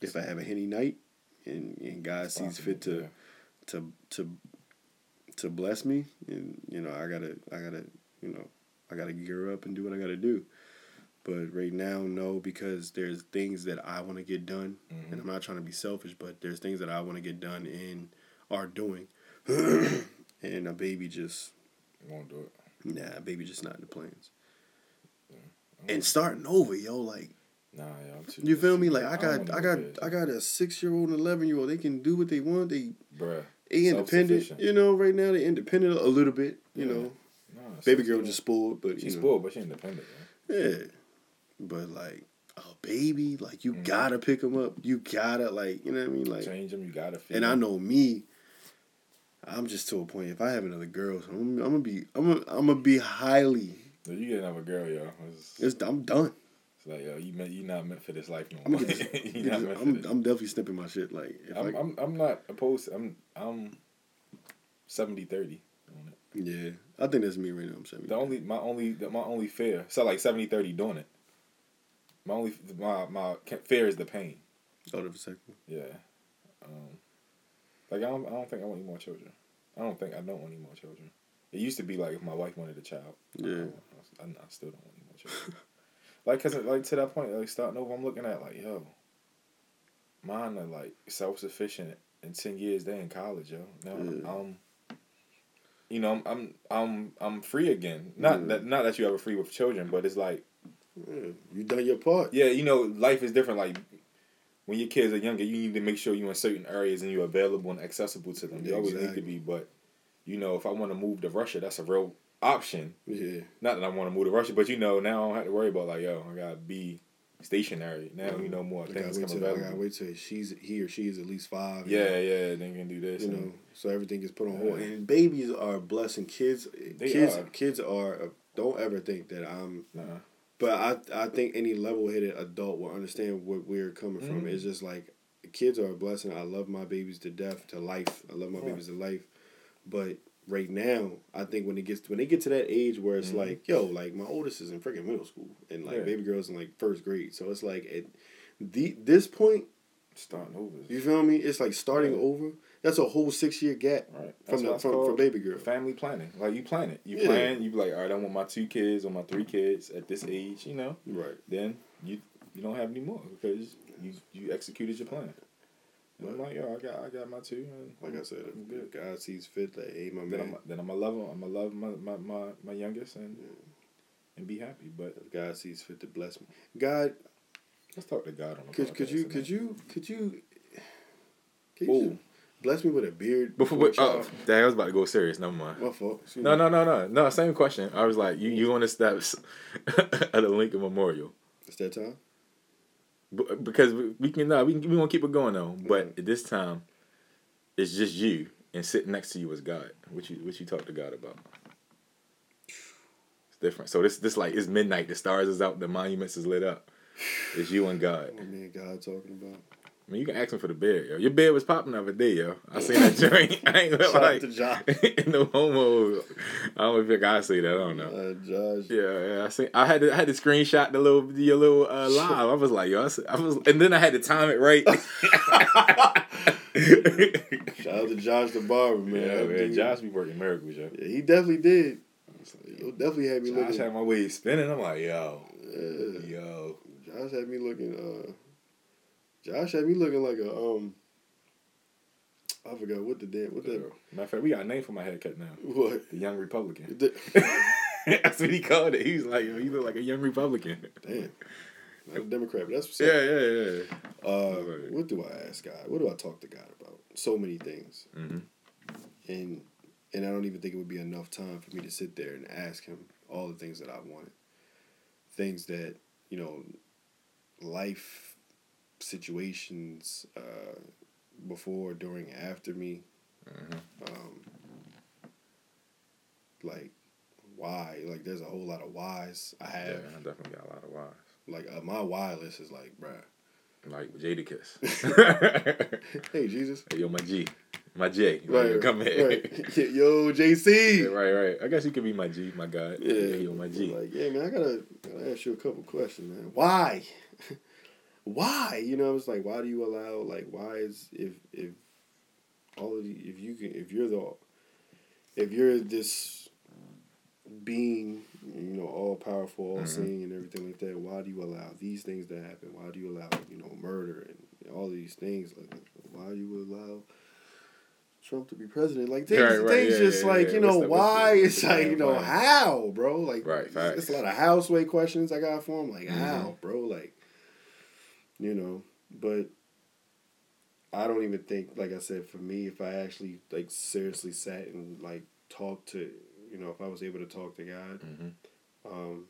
if I have a henny night and, and God sees fit to Yeah. to to to bless me and you know i gotta i gotta you know i gotta gear up and do what i gotta do but right now no because there's things that i want to get done Mhm. and i'm not trying to be selfish but there's things that i want to get done and are doing and a baby just Won't do it. nah a baby just not in the plans Yeah. and starting over yo like Nah, yeah, I'm too. you feel me like I got i got i got a six year old and 11 year old they can do what they want they Bruh. they independent you know right now they independent a little bit you Yeah. know Nah, Baby girl just spoiled, but She's spoiled, but she independent. Man. Yeah, but like a baby, like you Mhm. gotta pick them up. You gotta like, you know what I mean, like. Change them. You gotta. And I know me. I'm just to a point. If I have another girl, so I'm, I'm gonna be, I'm gonna, I'm gonna be highly. So you get another girl, yo. It's, It's, I'm done. it's like yo, you meant you not meant for this life no I'm, more. gonna this, not this- meant for I'm. I'm definitely snipping my shit. Like, if I'm, I, I'm I'm not opposed. I'm I'm 70 30 on it. yeah, I think that's me right now. I'm saying. The only my only my only fear. So like 70 30 doing it. My only my my fear is the pain. Out of a second. Yeah. Um, like I don't I don't think I want any more children. I don't think I don't want any more children. It used to be like if my wife wanted a child. I, Yeah. don't- I, I still don't want any more children. like cause like to that point like starting over, I'm looking at like yo. Mine are like self sufficient in ten years. They in college, yo. Now Yeah. I'm. You know, I'm I'm I'm I'm free again. Not Yeah. that not that you ever free with children, but it's like Yeah, you done your part. yeah, you know, life is different. Like when your kids are younger, you need to make sure you're in certain areas and you're available and accessible to them. You always need to be. But you know, if I want to move to Russia, that's a real option. Yeah, Not that I want to move to Russia, but you know, now I don't have to worry about like, yo, I gotta be stationary. Now you know more I things come till, I gotta wait till she's he or she is at least five. Yeah, yeah, they can do this. you know, so everything gets put on hold. Yeah. And babies are a blessing. Kids, They kids, are. kids are. Don't ever think that I'm. But I I think any level headed adult will understand where we're coming from. Mhm. It's just like kids are a blessing. I love my babies to death, to life. I love my babies to life. But right now, I think when it gets when they get to that age where it's Mhm. like, yo, like my oldest is in freaking middle school and like Yeah. baby girls in like first grade. So it's like at the this point, Starting over. you feel me? It's like starting Yeah. over. That's a whole six year gap Right. From the from, from baby girl. Family planning. Like you plan it. You Yeah. plan. You be like, all right, I want my two kids or my three kids at this age. You know. Right. Then you you don't have any more because you you executed your plan. And I'm like, yo, I got I got my two. And Like I said, I'm good. God sees fit, like, hey, my Then man. I'm then I'm gonna love 'em. I'm gonna love my my, my, my youngest and and be happy. But If God sees fit to bless me, God, let's talk to God on the could could you could you could you could Ooh. you bless me with a beard Before, a oh, dang, I was about to go serious. Never mind. My fault. Excuse No, me. no, no, no, no. Same question. I was like, you, you on the steps of the Lincoln Memorial, It's that time. B- because we, we can, no, we can, we gonna keep it going though. But this time, it's just you, and sitting next to you is God. What you, what you talk to God about? It's different. So this, this like it's midnight. The stars is out. The monuments is lit up. It's you and God. What me and God talking about? I mean, you can ask him for the bed, yo. Your bed was popping the other day, yo. I seen that joint. I ain't gonna Shout out like to Josh. no homo. I don't think I say that. I don't know. Uh, Josh. Yeah, yeah. I see. I had to, I had to screenshot the little your little uh, live. I was like, yo, I, s- I was, and then I had to time it right. Shout out to Josh the barber, man. yeah, man. dude- Josh be working miracles, yo. Yeah, he definitely did. He definitely had me Josh looking. had my wave spinning. I'm like, yo, yeah. yo. Josh had me looking. Uh, Josh had me looking like a um. I forgot what the damn what the Matter of fact, we got a name for my haircut now. what. The Young Republican. The, That's what he called it. He was like, yo, you look like a young Republican. damn. Not a Democrat, but that's what's Yeah, up. yeah, yeah. Uh, Right. what do I ask God? What do I talk to God about? So many things, Mm-hmm. and and I don't even think it would be enough time for me to sit there and ask Him all the things that I wanted, things that you know, life situations uh, before, during, after me, Mm-hmm. um, like why? Like there's a whole lot of whys I have. Yeah. I definitely got a lot of whys. Like uh, my why list is like, bruh. Like Jadakiss. Hey Jesus. Hey, yo, my G. My J. Right, Come here. right. Yo, JC. Yeah, right, right. I guess you could be my G, my God. Yeah, yo, my G. Like, yeah, man, I gotta, gotta ask you a couple questions, man. Why? Why? You know, I it's like, why do you allow? Like, why is if if all of the, if you can if you're the if you're this being, you know, all powerful, all Mhm. seeing, and everything like that, why do you allow these things to happen? Why do you allow, you know, murder and all these things? Like, why do you allow? Trump to be president, like things, Right, right, things yeah, just yeah, like yeah. you know what's why the- it's like you know plan? how, bro. Like Right, it's, it's a lot of houseway questions I got for him. Like Mhm. how, bro? Like you know, but I don't even think, like I said, for me, if I actually like seriously sat and like talked to, you know, if I was able to talk to God, Mm-hmm. um,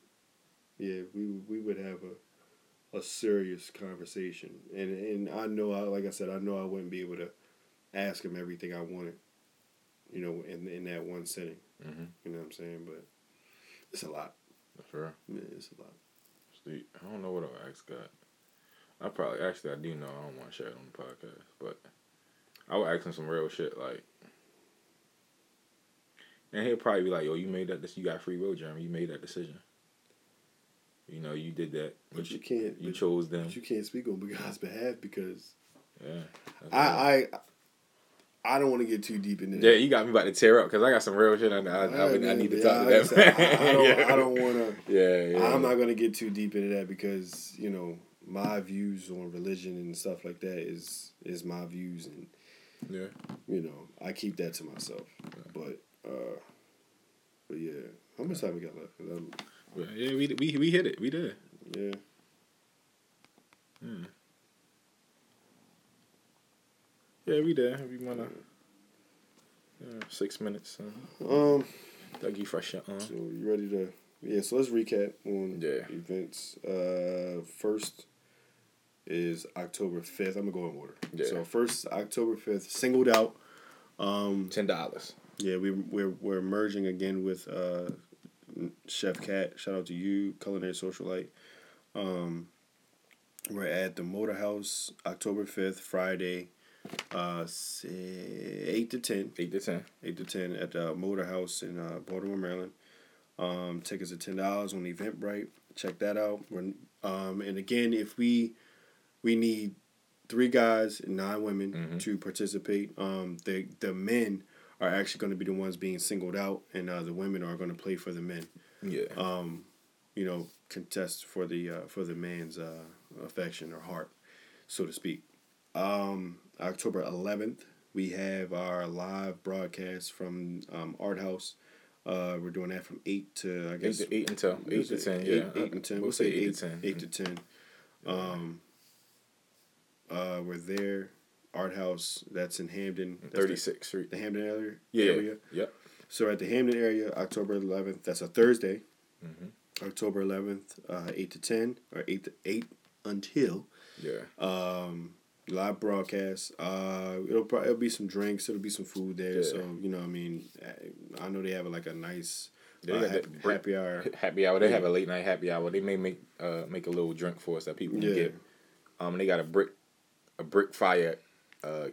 yeah, we we would have a a serious conversation, and and I know, I like I said, I know I wouldn't be able to ask him everything I wanted, you know, in in that one sitting. Mm-hmm. You know what I'm saying? But it's a lot. For real. Man, it's a lot. Sweet. I don't know what I'll ask God. I probably actually I do know I don't want to share it on the podcast, but I would ask him some real shit like, and he'll probably be like, "Yo, you made that. This you got free will, Jeremy. You made that decision. You know, you did that, But you can't. you but, chose them. but you can't speak on God's behalf because yeah, I I I don't want to get too deep into that. Yeah, you got me about to tear up because I got some real shit. I, I, I, I, man, need to but talk to that. I, I don't. yeah. I don't want to. Yeah, yeah. I'm not gonna get too deep into that because you know my views on religion and stuff like that is is my views and Yeah. you know I keep that to myself. But uh, but yeah, how much time we got left? I'm, Yeah, we we we hit it. We did. yeah, Hmm. Yeah, we did. We wanna. Yeah, six minutes. Uh, um. thank you for shit. Uh, So you ready to? Yeah. So let's recap on Yeah. events. Uh, first is October fifth. I'm gonna go in order. Yeah. So first October fifth, singled out. Um, Ten dollars. Yeah, we we're we're merging again with uh, Chef Cat. Shout out to you, Culinary Socialite. Um, we're at the Motor House October fifth, Friday, uh, say eight to ten. Eight to ten. Eight to ten at the Motor House in uh, Baltimore, Maryland. Um, tickets are ten dollars on Eventbrite. Check that out. We're, um, and again, if we we need three guys and nine women Mhm. to participate. Um, the the men are actually going to be the ones being singled out, and uh, the women are going to play for the men. Yeah. Um, you know, contest for the uh, for the man's uh, affection or heart, so to speak. Um, October eleventh, we have our live broadcast from um, Art House. Uh, we're doing that from eight to I eight guess to eight until eight to ten. eight, yeah. eight and ten. We'll, We'll, say eight, eight, to ten. Eight to ten. Um, uh, we're there. Art House. That's in Hampden. Thirty the, Street. the Hampden area. Yeah. Area. Yep. So at the Hampden area, October eleventh. That's a Thursday. Mhm. October eleventh, uh, eight to ten or eight to eight until Yeah. um, live broadcast. Uh, it'll probably it'll be some drinks. It'll be some food there. Yeah. So you know, I mean, I know they have like a nice They uh, happy, break- happy hour. Happy hour. They Yeah. have a late night happy hour. They may make uh make a little drink for us that people can Yeah. get. Um, they got a brick, a brick fire, uh,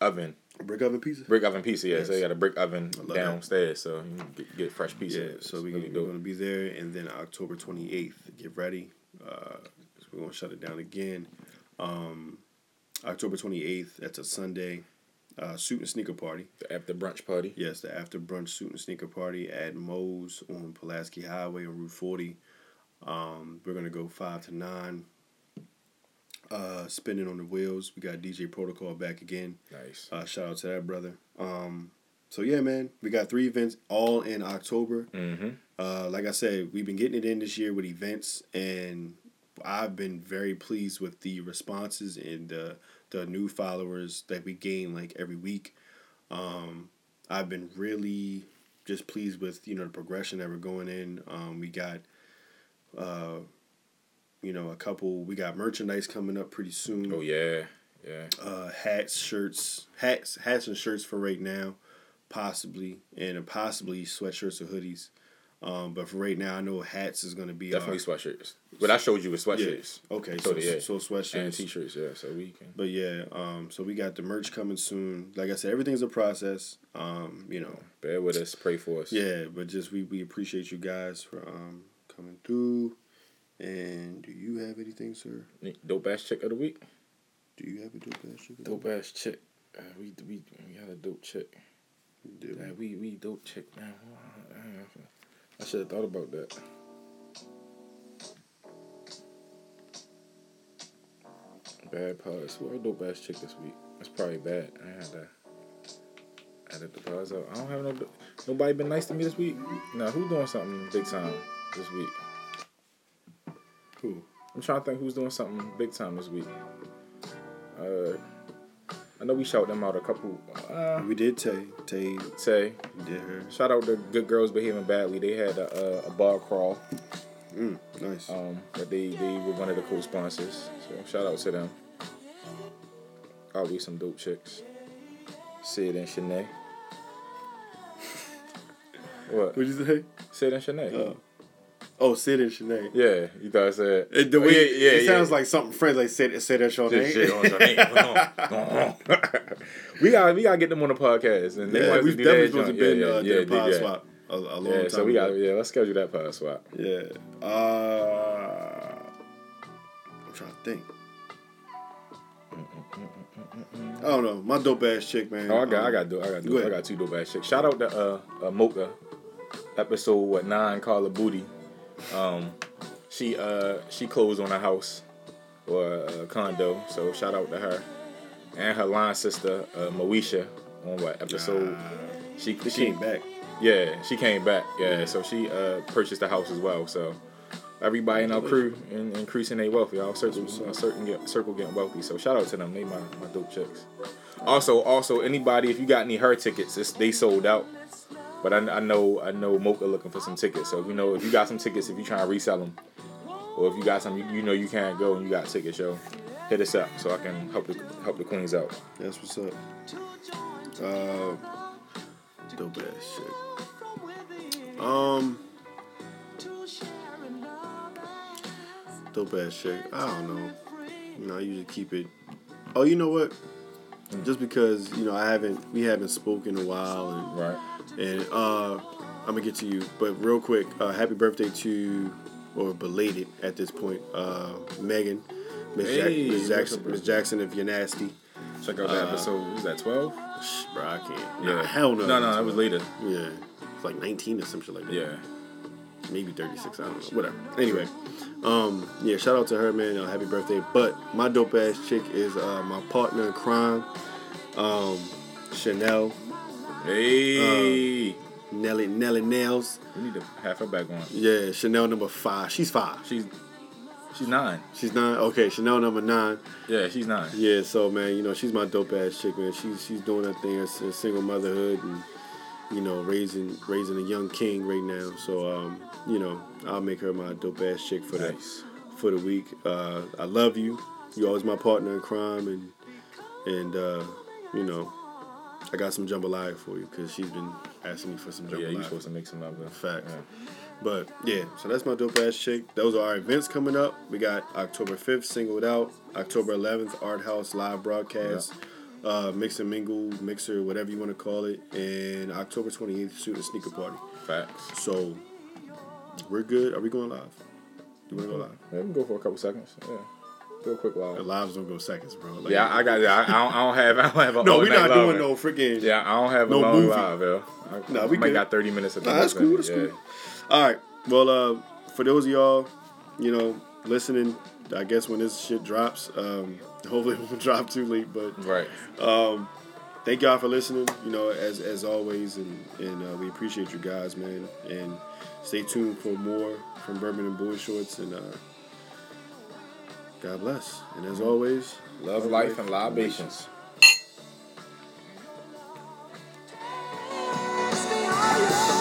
oven, Brick oven pizza. brick oven pizza. Yeah, so they Yes. got a brick oven love that. downstairs, so you can get, get fresh pizza. Yeah, so we, really we're dope. going to be there, and then October 28th, get ready. Uh, we're going to shut it down again. Um, October 28th, that's a Sunday, uh, suit and sneaker party. The after brunch party. Yes, the after brunch suit and sneaker party at Moe's on Pulaski Highway on Route 40. Um, we're going to go 5 to 9. Uh, spinning on the wheels. We got DJ Protocol back again. Nice. Uh, shout out to that brother. Um, so yeah, man, we got three events all in October. Mm-hmm. Uh, like I said, we've been getting it in this year with events, and I've been very pleased with the responses and the the new followers that we gain like every week. Um, I've been really just pleased with you know the progression that we're going in. Um, we got, uh, you know, a couple. We got merchandise coming up pretty soon Oh yeah, yeah. uh, hats, shirts, hats, hats and shirts for right now, possibly, and possibly sweatshirts or hoodies. Um, but for right now, I know hats is gonna be Definitely our, sweatshirts. But I showed you with yeah. sweatshirts Okay, So so yeah. so sweatshirts and t-shirts. Yeah, so we can. But yeah, um, so we got the merch coming soon. Like I said, everything's a process. Um, you know, Bear with us. Pray for us. yeah, but just we, we appreciate you guys for um coming through. And do you have anything, sir? Dope ass check of the week. Do you have a dope ass chicken? Dope ass check. Uh, we we we got a dope check. Did we? Yeah, we we dope check man. I should have thought about that. Bad pause. Who our dope ass check this week? That's probably bad. I had to edit the pause out. I don't have no. Nobody been nice to me this week. Now who doing something big time this week? Who? I'm trying to think who's doing something big time this week. Uh, I know we shout them out a couple. Uh, We did Tay. Tay say did her. shout out to Good Girls Behaving Badly. They had a, a, a bar crawl. Mm, nice. Um, but they they were one of the co-sponsors. So shout out to them. Always some dope chicks. Sid and Shanae. what? What'd you say? Sid and Shanae. Uh, oh, Sid and Shanae. yeah, you thought I said. It, the Oh, way yeah, yeah, it yeah. sounds like something friends like said said that your Just name. shit Shanae. we got we gotta get them on the podcast and they yeah, want we to do definitely that supposed to been yeah, uh, yeah, yeah, pod yeah. swap a, a long Yeah, time so we got yeah, let's schedule that pod swap. Yeah. Uh, I'm trying to think. I don't know. My dope ass chick, man. Oh, I got, um, I got, do, I got, go do, I got two dope ass chicks. Shout out to uh, uh Mocha, episode what nine, Call of Booty. Um, she uh she closed on a house or a condo, so shout out to her and her line sister uh, Moesha on what episode? Uh, she they she came back. yeah she came back yeah, so she uh purchased the house as well. So everybody in our crew in, increasing their wealth, y'all circle certain get, circle getting wealthy. So shout out to them, they my, my dope chicks. Also, also anybody if you got any her tickets, it's, they sold out. But I, I know I know Mocha looking for some tickets. So if you know if you got some tickets, if you trying to resell them, or if you got some you, you know you can't go and you got tickets, yo, hit us up so I can help the help the queens out. That's what's up. Uh, dope ass shit. Um. Dope ass shit. I don't know. You know, I usually keep it. Oh, you know what? Just because you know I haven't, we haven't spoken in a while, and right and uh, I'm gonna get to you. But real quick, uh, happy birthday to, or belated at this point, uh, Megan, Miss Hey, Jackson, Miss? Jackson, if you're nasty. Check out that Uh, episode. What was that 12? Shh, bro, I can't. Yeah. Nah, hell no. No, no, that was later. Yeah, it's like 19 or some shit like that. Yeah. maybe 36 i don't know whatever anyway um yeah shout out to her man uh, happy birthday but my dope ass chick is uh my partner in crime um chanel Hey. nelly nelly nails we need to have her back on. yeah chanel number five she's five She's she's nine. she's nine okay chanel number nine Yeah, she's nine. yeah so man you know she's my dope ass chick man she's she's doing her thing as a single motherhood and you know raising raising a young king right now so um you know i'll make her my dope ass chick for the for the week. Uh, I love you. You always my partner in crime, and and uh, you know, I got some jambalaya for you because she's been asking me for some Yeah, jambalaya. you supposed to make some it. Facts. Yeah. But yeah, so that's my dope ass chick. Those are our events coming up. We got October 5th, Singled Out, October 11th, Art House live broadcast, uh, Mix and Mingle, Mixer, whatever you want to call it, and October 28th, Suit and Sneaker Party. Facts. So we're good. Are we going live? You want to go live? Yeah, we can go for a couple seconds. Yeah. Do a quick The lives don't go seconds, bro. Like, Yeah, I got. Yeah, I, I, don't, I don't have. I don't have a. No, we're not live. doing no freaking. Yeah, I don't have no a long movie. live. Yeah. I, Nah, we might good. got thirty minutes of Nah, that's cool. That's cool. All right. Well, uh, for those of y'all, you know, listening, I guess when this shit drops, um, hopefully it won't drop too late. But Right. thank y'all for listening. You know, as as always, and and uh, we appreciate you guys, man. And stay tuned for more from Bourbon and Boy Shorts. And uh, God bless. And as always, Love, life, and libations. Stay higher.